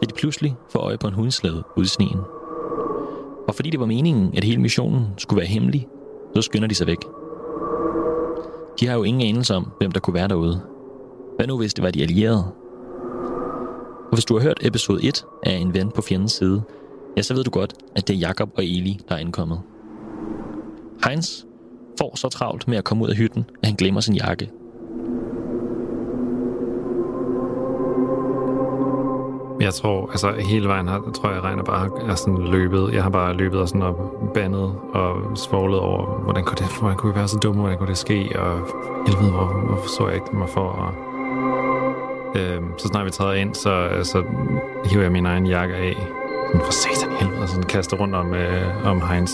da de pludselig får øje på en hundeslæde ude i sneen. Og fordi det var meningen, at hele missionen skulle være hemmelig, så skynder de sig væk. De har jo ingen anelse om, hvem der kunne være derude. Hvad nu hvis det var de allierede? Og hvis du har hørt episode 1 af En ven på fjendens side, ja, så ved du godt, at det er Jakob og Eli, der er indkommet. Heinz får så travlt med at komme ud af hytten, at han glemmer sin jakke. Jeg tror, altså hele vejen har, tror jeg, Regner bare er sådan løbet. Jeg har bare løbet og sådan og bandet og svoglet over, hvordan kunne, det, hvordan kunne vi være så dumme, hvordan kunne det ske, og helvede, hvor, hvorfor så jeg ikke mig for, og øh, så snart vi træder ind, så, så hiver jeg min egen jakke af, sådan for satan helvede, og sådan kaster rundt om, øh, om Heinz,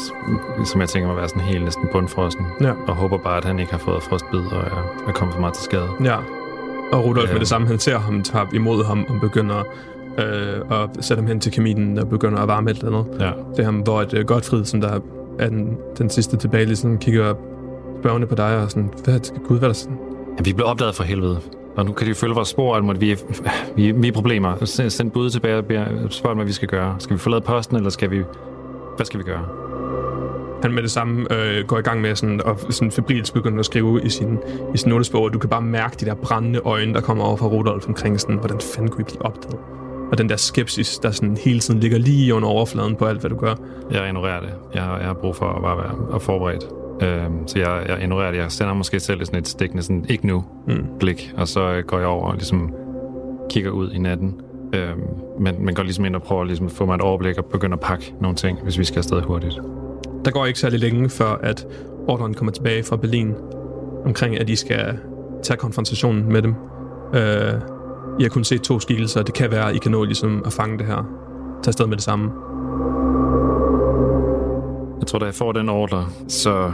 som jeg tænker må være sådan helt næsten bundfrossen, Ja. og håber bare, at han ikke har fået frostbid og er, er kommet for meget til skade. Ja. Og Rudolf Ja. med det samme, han ser ham, tager imod ham og begynder øh, at sætte ham hen til kaminen og begynder at varme et eller andet. Ja. Det er ham, hvor et øh, Godfrid, som der er den, den sidste tilbage, ligesom kigger spørgende på dig og sådan, hvad, gud, hvad er der sådan? Ja, vi blev opdaget for helvede. Og nu kan de følge vores spor, og vi, vi, vi er problemer. Send, send bud tilbage og beder- spørg hvad vi skal gøre. Skal vi forlade posten, eller skal vi... Hvad skal vi gøre? Han med det samme øh, går i gang med sådan, og sådan febrilsk begynder at skrive i sin, i sin notesbog, og du kan bare mærke de der brændende øjne, der kommer over fra Rudolf omkring sådan, hvordan fanden kunne I blive opdaget? Og den der skepsis, der sådan hele tiden ligger lige under overfladen på alt, hvad du gør. Jeg ignorerer det. Jeg, jeg har brug for at bare være og forberedt. Øhm, så jeg, jeg ignorerer det. Jeg sender måske selv sådan et stikkende sådan, ikke nu, Mm. blik. Og så øh, går jeg over og ligesom kigger ud i natten. Øhm, men, men går ligesom ind og prøver ligesom at få mig et overblik og begynder at pakke nogle ting, hvis vi skal afsted hurtigt. Der går ikke særlig længe, før at ordren kommer tilbage fra Berlin omkring, at I skal tage konfrontationen med dem. Øh, i har kun set to skikkelser. Det kan være, at I kan nå ligesom at fange det her. Tag afsted med det samme. Jeg tror, da jeg får den ordre, så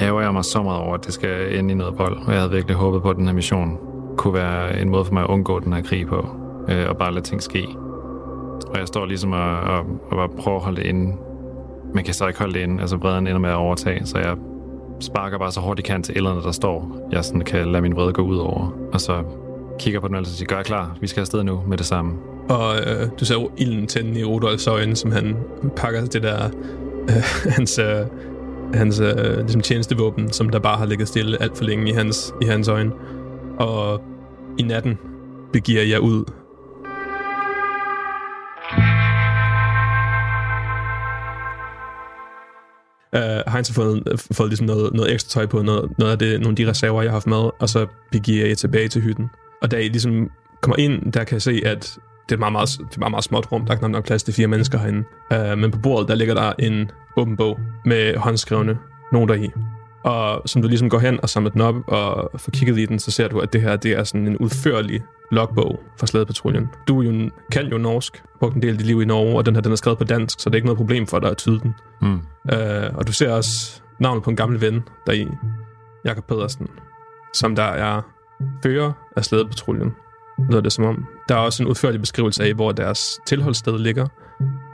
ærger jeg mig så meget over, at det skal ende i noget vold. Og jeg havde virkelig håbet på, at den her mission kunne være en måde for mig at undgå den her krig på. Øh, og bare lade ting ske. Og jeg står ligesom og, og, og bare prøver at holde det inde. Man kan så ikke holde det inde. Altså vreden ender med at overtage. Så jeg sparker bare så hårdt jeg kan til ældrene, der står. Jeg sådan kan lade min vrede gå ud over. Og så kigger på den og altså siger, gør jeg klar. Vi skal afsted nu med det samme. Og øh, du ser jo ilden tænde i Rudolfs øjne, som han pakker det der... Øh, <laughs> hans øh, hans øh, ligesom tjenestevåben, som der bare har ligget stille alt for længe i hans, i hans øjne. Og i natten begiver jeg ud Uh, Heinz har fået, fået ligesom noget, noget ekstra tøj på, noget, noget af det, nogle af de reserver, jeg har haft med, og så begiver jeg tilbage til hytten. Og da I ligesom kommer ind, der kan jeg se, at det er et meget, meget, det er et meget, meget småt rum. Der er knap nok plads til fire mennesker herinde. Uh, men på bordet, der ligger der en åben bog med håndskrevne noter i. Og som du ligesom går hen og samler den op og får kigget i den, så ser du, at det her det er sådan en udførlig logbog fra slædepatruljen. Du jo, kan jo norsk, brugt en del af dit liv i Norge, og den her den er skrevet på dansk, så det er ikke noget problem for dig at tyde den. Mm. Uh, og du ser også navnet på en gammel ven der i, Jakob Pedersen, som der er fører af slædepatruljen, lyder det som om. Der er også en udførlig beskrivelse af, hvor deres tilholdssted ligger,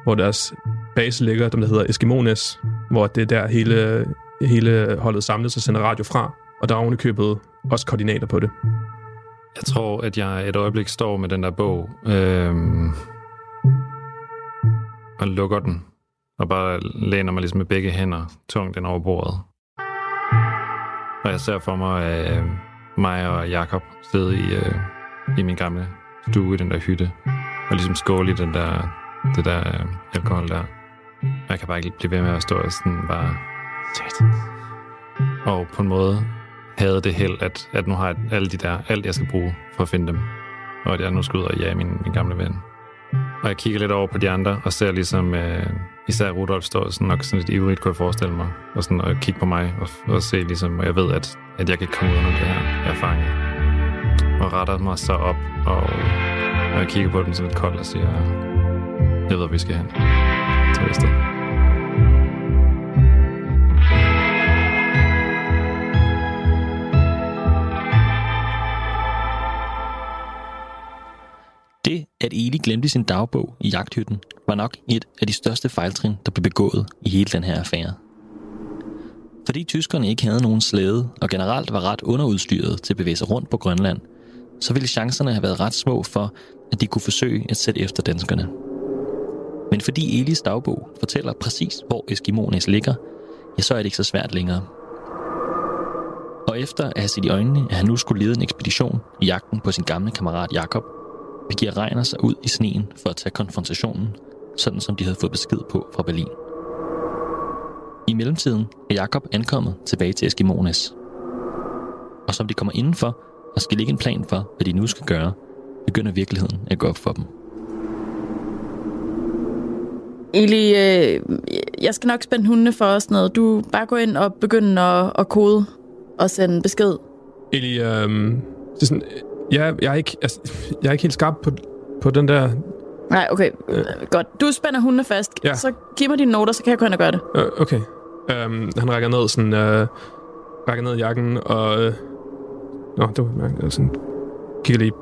hvor deres base ligger, dem der hedder Eskimones, hvor det er der hele, hele holdet samles og sender radio fra, og der er ovenikøbet også koordinater på det. Jeg tror, at jeg et øjeblik står med den der bog øhm, og lukker den. Og bare læner mig ligesom med begge hænder tungt ind over bordet. Og jeg ser for mig øh, mig og Jakob sidde i, øh, i min gamle stue i den der hytte. Og ligesom skåle i den der, det der øh, alkohol der. Og jeg kan bare ikke blive ved med at stå og sådan bare... Og på en måde havde det held, at, at nu har jeg alle de der, alt jeg skal bruge for at finde dem. Og at jeg nu skal ud og jage min, min gamle ven. Og jeg kigger lidt over på de andre, og ser ligesom, øh, især Rudolf står sådan nok sådan lidt ivrigt, kunne jeg forestille mig. Og sådan og kigge på mig, og, og se ligesom, og jeg ved, at, at jeg kan komme ud af det her. Jeg er fanget. Og retter mig så op, og, og jeg kigger på dem sådan lidt koldt og siger, jeg ved, hvor vi skal hen. Så er Det, at Eli glemte sin dagbog i jagthytten, var nok et af de største fejltrin, der blev begået i hele den her affære. Fordi tyskerne ikke havde nogen slæde og generelt var ret underudstyret til at bevæge sig rundt på Grønland, så ville chancerne have været ret små for, at de kunne forsøge at sætte efter danskerne. Men fordi Elis dagbog fortæller præcis, hvor Eskimones ligger, ja, så er det ikke så svært længere. Og efter at have set i øjnene, at han nu skulle lede en ekspedition i jagten på sin gamle kammerat Jakob, begiver Reiner sig ud i sneen for at tage konfrontationen, sådan som de havde fået besked på fra Berlin. I mellemtiden er Jakob ankommet tilbage til Eskimones. Og som de kommer indenfor og skal ligge en plan for, hvad de nu skal gøre, begynder virkeligheden at gå op for dem. Eli, øh, jeg skal nok spænde hundene for os noget. Du bare gå ind og begynde at, at kode og sende besked. Eli, øhm, det er sådan, jeg, jeg, er ikke, altså, jeg er ikke helt skarp på, på den der... Nej, okay. Øh. Godt. Du spænder hundene fast. Ja. Så giv mig dine noter, så kan jeg gå ind og gøre det. Øh, okay. Øhm, han rækker ned sådan... Øh, rækker ned i jakken, og... Øh, nå, det var mærkeligt. Sådan, kigger lige.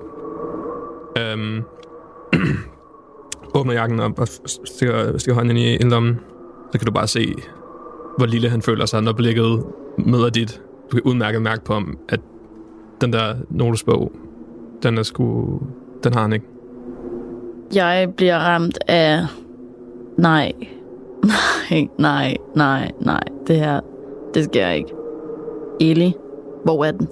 Øhm, <clears throat> åbner jakken op og stikker, stikker hånden ind i en lomme. Så kan du bare se, hvor lille han føler sig, når blikket møder dit. Du kan udmærket mærke på ham, at den der notesbog, den er sgu... Den har han ikke. Jeg bliver ramt af... Nej. Nej, nej, nej, nej. Det her, det sker ikke. Eli, hvor er den?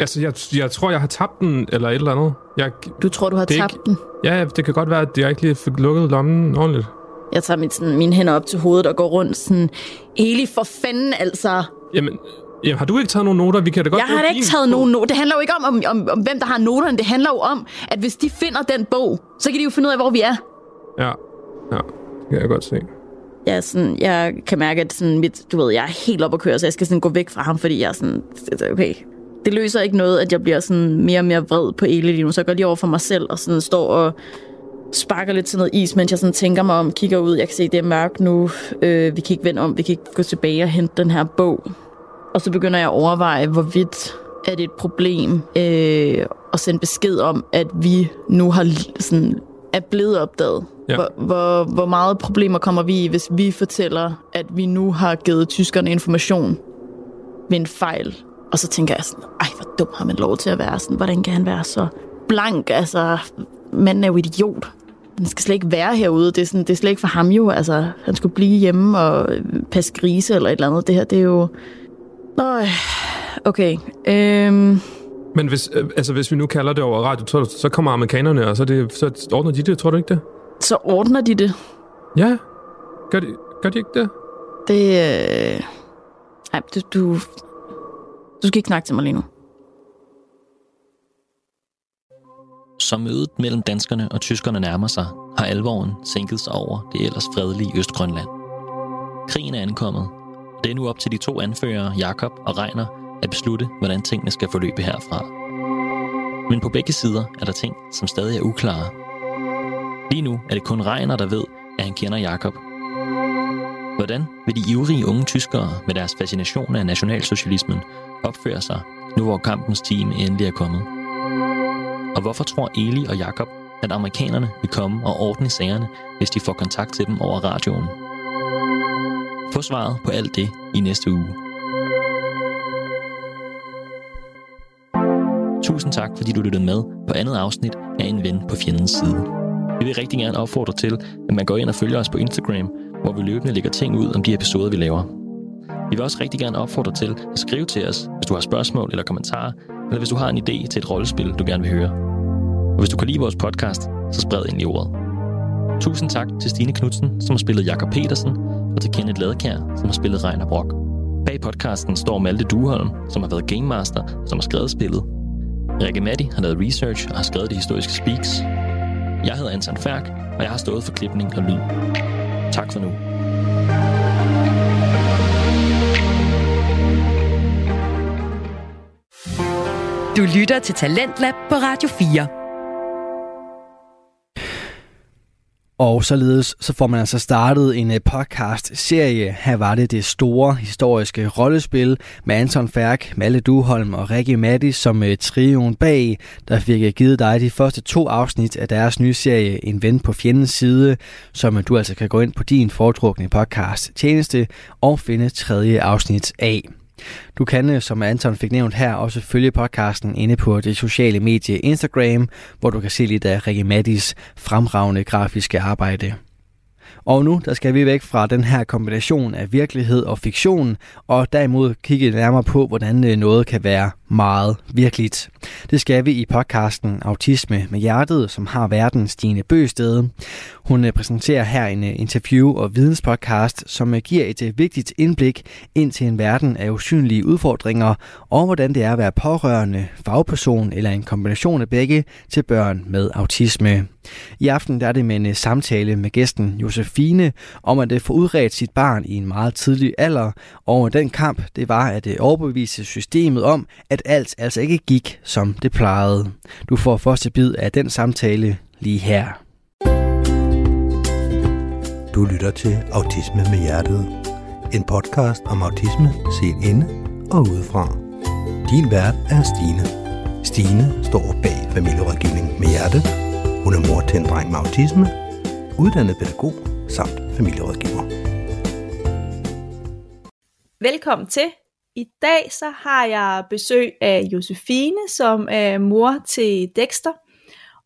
Altså, jeg, jeg tror, jeg har tabt den, eller et eller andet. Jeg, Du tror, du har tabt ikke- den? ja, det kan godt være, at jeg ikke lige fik lukket lommen ordentligt. Jeg tager mit, sådan, mine hænder op til hovedet og går rundt sådan... Eli, for fanden altså! Jamen, jamen, har du ikke taget nogen noter? Vi kan da godt Jeg har da ikke din taget nogen noter. Det handler jo ikke om, om, om, om, hvem der har noterne. Det handler jo om, at hvis de finder den bog, så kan de jo finde ud af, hvor vi er. Ja, ja, det kan jeg godt se. Jeg, sådan, jeg kan mærke, at sådan mit, du ved, jeg er helt op at køre, så jeg skal sådan gå væk fra ham, fordi jeg er sådan, okay, det løser ikke noget, at jeg bliver sådan mere og mere vred på Eli lige nu, så jeg går lige over for mig selv og sådan står og sparker lidt til noget is, mens jeg sådan tænker mig om, kigger ud, jeg kan se, det er mørkt nu, øh, vi kan ikke vende om, vi kan ikke gå tilbage og hente den her bog. Og så begynder jeg at overveje, hvorvidt er det et problem øh, at sende besked om, at vi nu har sådan, er blevet opdaget. Ja. Hvor, hvor, hvor meget problemer kommer vi i, hvis vi fortæller, at vi nu har givet tyskerne information ved en fejl. Og så tænker jeg sådan, ej, hvor dum har man lov til at være sådan. Hvordan kan han være så blank? Altså, manden er jo idiot. Han skal slet ikke være herude. Det er, sådan, det er slet ikke for ham jo. Altså, han skulle blive hjemme og passe grise eller et eller andet. Det her, det er jo... Øj, okay. Øhm, Men hvis, øh, altså, hvis vi nu kalder det over radio, så, så kommer amerikanerne, og så, det, så ordner de det, tror du ikke det? så ordner de det. Ja. Gør de, gør de ikke det? Det... Øh... Ej, du, du... Du skal ikke snakke til mig lige nu. Som mødet mellem danskerne og tyskerne nærmer sig, har alvoren sænket sig over det ellers fredelige Østgrønland. Krigen er ankommet, det er nu op til de to anførere, Jakob og Reiner, at beslutte, hvordan tingene skal forløbe herfra. Men på begge sider er der ting, som stadig er uklare. Lige nu er det kun Reiner, der ved, at han kender Jakob. Hvordan vil de ivrige unge tyskere med deres fascination af nationalsocialismen opføre sig, nu hvor kampens time endelig er kommet? Og hvorfor tror Eli og Jakob, at amerikanerne vil komme og ordne sagerne, hvis de får kontakt til dem over radioen? Få svaret på alt det i næste uge. Tusind tak, fordi du lyttede med på andet afsnit af En Ven på Fjendens Side. Vi vil rigtig gerne opfordre til, at man går ind og følger os på Instagram, hvor vi løbende lægger ting ud om de episoder, vi laver. Vi vil også rigtig gerne opfordre til at skrive til os, hvis du har spørgsmål eller kommentarer, eller hvis du har en idé til et rollespil, du gerne vil høre. Og hvis du kan lide vores podcast, så spred ind i ordet. Tusind tak til Stine Knudsen, som har spillet Jakob Petersen, og til Kenneth Ladekær, som har spillet Reiner Brock. Bag podcasten står Malte Duholm, som har været Game Master, og som har skrevet spillet. Rikke Matti har lavet research og har skrevet de historiske speaks. Jeg hedder Anton Færk, og jeg har stået for klipning og lyd. Tak for nu. Du lytter til Talentlab på Radio 4. Og således så får man altså startet en øh, podcast-serie. Her var det det store historiske rollespil med Anton Færk, Malle Duholm og Rikke Matti som øh, trioen bag, der fik øh, givet dig de første to afsnit af deres nye serie En ven på fjendens side, som du altså kan gå ind på din foretrukne podcast tjeneste og finde tredje afsnit af. Du kan, øh, som Anton fik nævnt her, også følge podcasten inde på det sociale medie Instagram, hvor du kan se lidt af Rikke Mattis fremragende grafiske arbejde. Og nu der skal vi væk fra den her kombination af virkelighed og fiktion, og derimod kigge nærmere på, hvordan øh, noget kan være meget virkeligt. Det skal vi i podcasten Autisme med Hjertet, som har verden Stine Bøsted. Hun øh, præsenterer her en øh, interview- og videnspodcast, som øh, giver et vigtigt indblik ind til en verden af usynlige udfordringer, og hvordan det er at være pårørende, fagperson eller en kombination af begge til børn med autisme. I aften der er det med en samtale med gæsten Josefine om at få udredt sit barn i en meget tidlig alder, og den kamp det var at overbevise systemet om, at alt altså ikke gik, som det plejede. Du får første bid af den samtale lige her. Du lytter til Autisme med Hjertet. En podcast om autisme set inde og udefra. Din vært er Stine. Stine står bag familierådgivning med hjerte. Hun er mor til en dreng med autisme, uddannet pædagog samt familierådgiver. Velkommen til. I dag så har jeg besøg af Josefine, som er mor til Dexter,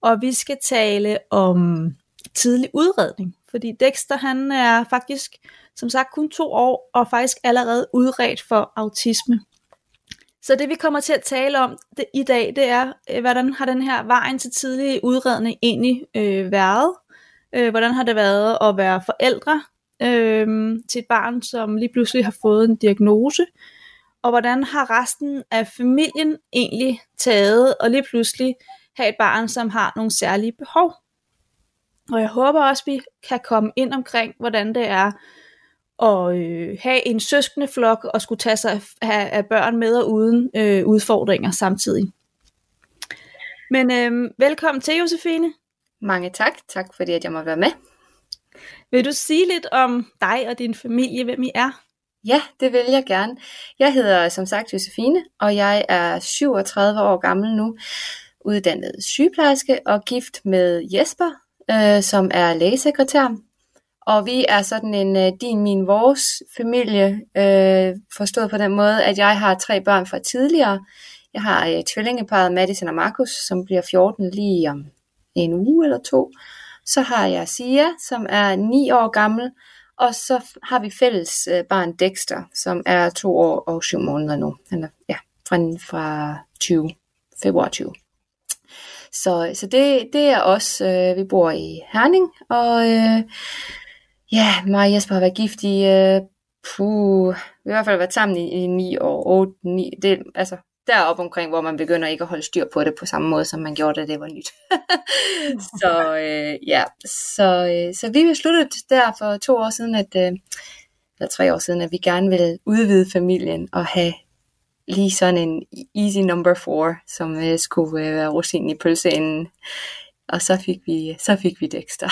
og vi skal tale om tidlig udredning, fordi Dexter han er faktisk som sagt kun to år og faktisk allerede udredt for autisme. Så det vi kommer til at tale om det, i dag, det er, øh, hvordan har den her vejen til tidlig udredning egentlig øh, været? Øh, hvordan har det været at være forældre øh, til et barn, som lige pludselig har fået en diagnose? Og hvordan har resten af familien egentlig taget og lige pludselig have et barn, som har nogle særlige behov? Og jeg håber også, at vi kan komme ind omkring, hvordan det er at øh, have en søskende flok og skulle tage sig af, af børn med og uden øh, udfordringer samtidig. Men øh, velkommen til, Josefine. Mange tak. Tak fordi at jeg må være med. Vil du sige lidt om dig og din familie, hvem I er? Ja, det vil jeg gerne. Jeg hedder som sagt Josefine, og jeg er 37 år gammel nu, uddannet sygeplejerske og gift med Jesper, øh, som er lægesekretær. Og vi er sådan en øh, din, min, vores familie, øh, forstået på den måde, at jeg har tre børn fra tidligere. Jeg har øh, tvillingeparet Madison og Markus, som bliver 14 lige om en uge eller to. Så har jeg Sia, som er 9 år gammel, og så har vi fælles øh, barn Dexter, som er to år og syv måneder nu. Han er ja, fra, fra 20, februar 20. Så, så det, det er os. Øh, vi bor i Herning, og øh, ja, mig og Jesper har været gift i, øh, puh, vi har i hvert fald været sammen i, i 9 år, 8, 9, det, altså derop omkring, hvor man begynder ikke at holde styr på det på samme måde, som man gjorde, da det var nyt. <laughs> så øh, ja, så, øh, så vi besluttede der for to år siden, at, øh, eller tre år siden, at vi gerne ville udvide familien og have lige sådan en easy number four, som øh, skulle øh, være rosinen i pølseenden. Og så fik vi, så fik vi Dexter.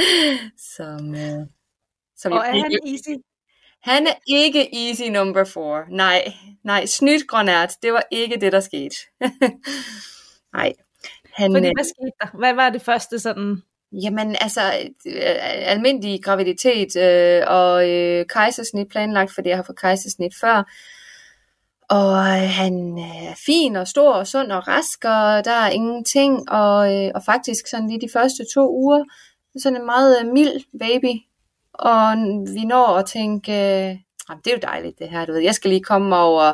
<laughs> som, øh, som og er han easy? Han er ikke easy number four. Nej, nej, snydt grønært, det var ikke det, der skete. <laughs> nej. Han, Fordi, hvad skete der? Hvad var det første sådan? Jamen, altså, øh, almindelig graviditet øh, og øh, kejsersnit planlagt, fordi jeg har fået kejsersnit før. Og øh, han er fin og stor og sund og rask, og der er ingenting. Og, øh, og faktisk sådan lige de første to uger, sådan en meget øh, mild baby. Og vi når at tænke, øh, det er jo dejligt det her, du ved. Jeg skal lige komme over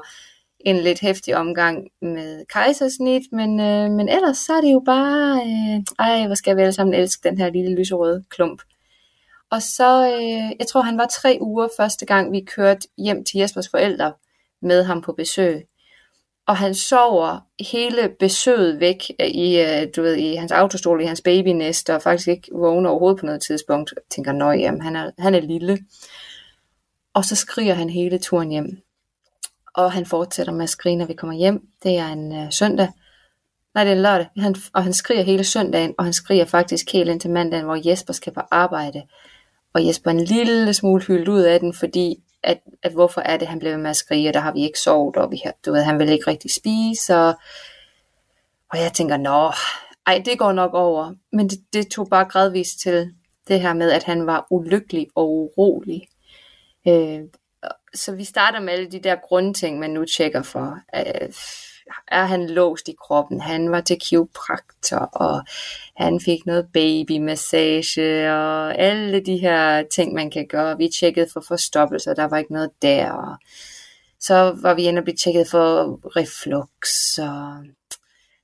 en lidt hæftig omgang med kejsersnit, men, øh, men ellers så er det jo bare, øh, ej, hvor skal vi alle sammen elske den her lille lyserøde klump. Og så, øh, jeg tror han var tre uger første gang, vi kørte hjem til Jespers forældre med ham på besøg. Og han sover hele besøget væk i, øh, du ved, i hans autostol, i hans babynest, og faktisk ikke vågner overhovedet på noget tidspunkt. Jeg tænker, nøj, jamen, han er, han er lille. Og så skriger han hele turen hjem. Og han fortsætter med at skrige, når vi kommer hjem. Det er en øh, søndag. Nej, det er en lørdag. Han, og han skriger hele søndagen, og han skriger faktisk helt indtil mandagen, hvor Jesper skal på arbejde. Og Jesper er en lille smule hyldt ud af den, fordi at, at hvorfor er det, han blev med at skrige, og der har vi ikke sovet, og vi har, du ved, han vil ikke rigtig spise, og, og jeg tænker, nå, ej, det går nok over. Men det, det tog bare gradvist til det her med, at han var ulykkelig og urolig. Øh, så vi starter med alle de der grundting, man nu tjekker for. Øh, er han låst i kroppen? Han var til kiropraktor, og han fik noget babymassage, og alle de her ting, man kan gøre. Vi tjekkede for forstoppelser, der var ikke noget der. Og Så var vi inde og blive tjekket for reflux, og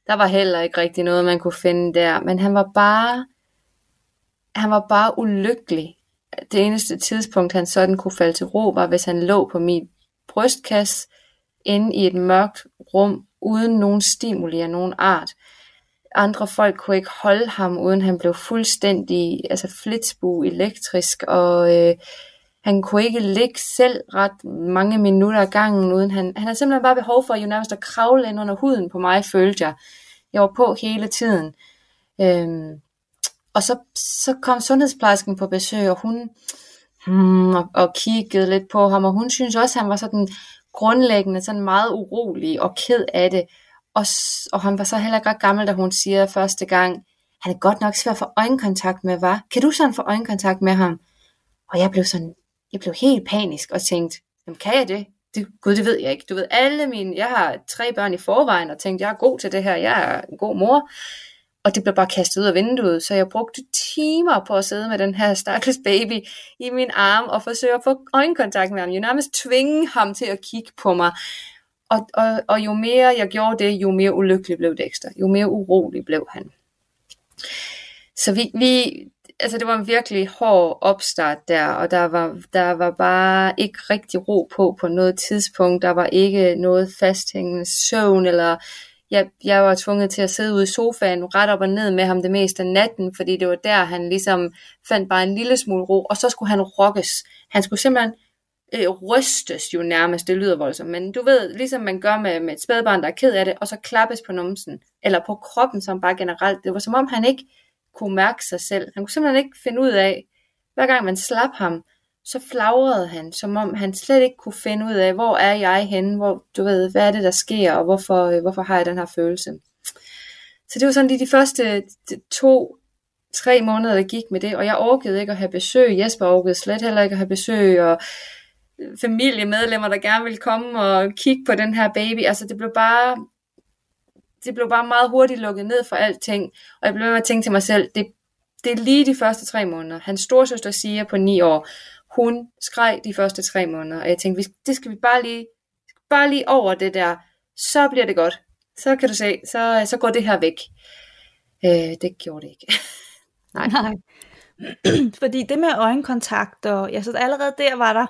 der var heller ikke rigtig noget, man kunne finde der. Men han var bare, han var bare ulykkelig. Det eneste tidspunkt, han sådan kunne falde til ro, var, hvis han lå på min brystkasse inde i et mørkt rum, uden nogen stimuli af nogen art. Andre folk kunne ikke holde ham, uden han blev fuldstændig altså flitsbu elektrisk, og øh, han kunne ikke ligge selv ret mange minutter af gangen, uden han, han havde simpelthen bare behov for jo nærmest at kravle ind under huden på mig, følte jeg. Jeg var på hele tiden. Øhm, og så, så kom sundhedsplejersken på besøg, og hun hmm, og, og kiggede lidt på ham, og hun synes også, at han var sådan grundlæggende sådan meget urolig og ked af det. Og, og han var så heller ikke gammel, da hun siger første gang, han er godt nok svær at få øjenkontakt med, var. Kan du sådan få øjenkontakt med ham? Og jeg blev sådan, jeg blev helt panisk og tænkte, jamen kan jeg det? det? Gud, det ved jeg ikke. Du ved, alle mine, jeg har tre børn i forvejen, og tænkte, jeg er god til det her, jeg er en god mor. Og det blev bare kastet ud af vinduet, så jeg brugte timer på at sidde med den her stakkels baby i min arm og forsøge at få øjenkontakt med ham. Jeg nærmest tvinge ham til at kigge på mig. Og, og, og jo mere jeg gjorde det, jo mere ulykkelig blev Dexter. Jo mere urolig blev han. Så vi, vi, altså det var en virkelig hård opstart der, og der var, der var bare ikke rigtig ro på på noget tidspunkt. Der var ikke noget fasthængende søvn, eller jeg, jeg var tvunget til at sidde ude i sofaen ret op og ned med ham det meste af natten, fordi det var der, han ligesom fandt bare en lille smule ro, og så skulle han rokkes. Han skulle simpelthen øh, rystes jo nærmest, det lyder voldsomt, men du ved, ligesom man gør med, med et spædbarn, der er ked af det, og så klappes på numsen, eller på kroppen som bare generelt. Det var som om han ikke kunne mærke sig selv. Han kunne simpelthen ikke finde ud af, hver gang man slap ham, så flagrede han, som om han slet ikke kunne finde ud af, hvor er jeg henne, hvor, du ved, hvad er det, der sker, og hvorfor, øh, hvorfor har jeg den her følelse. Så det var sådan lige de første to, tre måneder, der gik med det, og jeg orkede ikke at have besøg. Jesper orkede slet heller ikke at have besøg, og øh, familiemedlemmer, der gerne ville komme og kigge på den her baby. Altså det blev bare, det blev bare meget hurtigt lukket ned for alting, og jeg blev ved med at tænke til mig selv, det, det er lige de første tre måneder. Hans storsøster siger på ni år, hun skreg de første tre måneder, og jeg tænkte, det skal vi bare lige, bare lige over det der, så bliver det godt. Så kan du se, så, så går det her væk. Øh, det gjorde det ikke. <laughs> Nej. Nej. <clears throat> Fordi det med øjenkontakt, og ja, så allerede der var der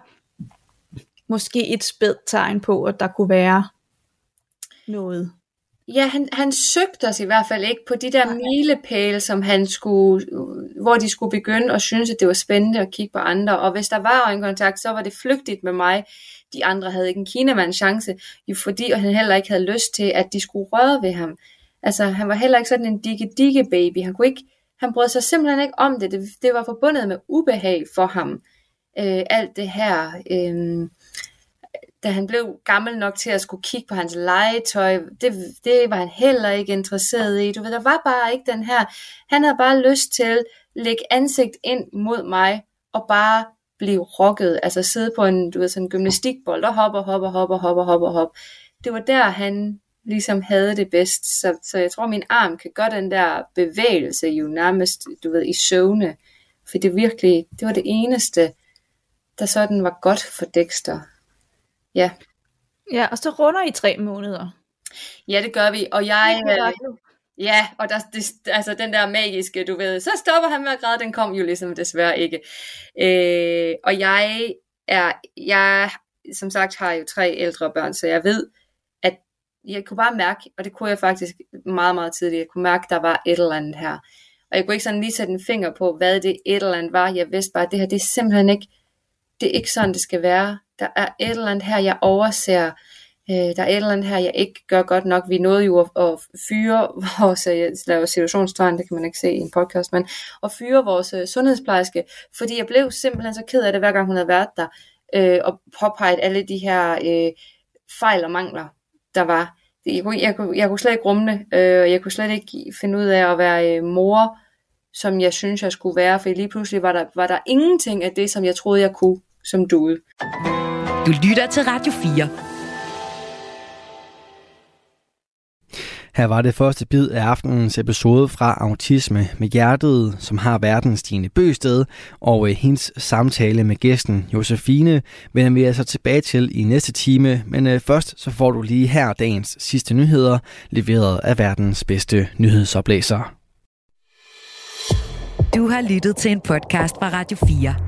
måske et spædt tegn på, at der kunne være noget. Ja, han, han søgte os i hvert fald ikke på de der milepæle, som han skulle, hvor de skulle begynde at synes, at det var spændende at kigge på andre. Og hvis der var øjenkontakt, så var det flygtigt med mig. De andre havde ikke en kinamand chance, jo fordi han heller ikke havde lyst til, at de skulle røre ved ham. Altså, han var heller ikke sådan en digge digge baby. Han kunne ikke, han brød sig simpelthen ikke om det. Det, det var forbundet med ubehag for ham. Øh, alt det her. Øh, da han blev gammel nok til at skulle kigge på hans legetøj, det, det var han heller ikke interesseret i. Du ved, der var bare ikke den her. Han havde bare lyst til at lægge ansigt ind mod mig og bare blive rocket, altså sidde på en, du ved, sådan en gymnastikbold og hoppe, hoppe, hoppe, hoppe, hoppe, hoppe. Det var der, han ligesom havde det bedst. Så, så jeg tror, min arm kan gøre den der bevægelse jo nærmest, du ved, i søvne. For det virkelig, det var det eneste, der sådan var godt for Dexter. Ja. Ja, og så runder I tre måneder. Ja, det gør vi. Og jeg... Øh, ja, og der, det, altså den der magiske, du ved, så stopper han med at græde, den kom jo ligesom desværre ikke. Øh, og jeg er, jeg som sagt har jo tre ældre børn, så jeg ved, at jeg kunne bare mærke, og det kunne jeg faktisk meget, meget tidligt, jeg kunne mærke, at der var et eller andet her. Og jeg kunne ikke sådan lige sætte en finger på, hvad det et eller andet var. Jeg vidste bare, at det her, det er simpelthen ikke, det er ikke sådan, det skal være der er et eller andet her, jeg overser, øh, der er et eller andet her, jeg ikke gør godt nok. Vi nåede jo at, at fyre vores, øh, jeg laver situationstegn, det kan man ikke se i en podcast, men at fyre vores øh, sundhedsplejerske, fordi jeg blev simpelthen så ked af det, hver gang hun havde været der, øh, og påpeget alle de her øh, fejl og mangler, der var. Jeg kunne, jeg, kunne, jeg kunne slet ikke rumle, øh, jeg kunne slet ikke finde ud af at være øh, mor, som jeg synes, jeg skulle være, for lige pludselig var der, var der ingenting af det, som jeg troede, jeg kunne som duede. Du lytter til Radio 4. Her var det første bid af aftenens episode fra Autisme med Hjertet, som har verdens Stine Bøsted, og øh, hendes samtale med gæsten Josefine vender vi altså tilbage til i næste time, men øh, først så får du lige her dagens sidste nyheder, leveret af verdens bedste nyhedsoplæser. Du har lyttet til en podcast fra Radio 4.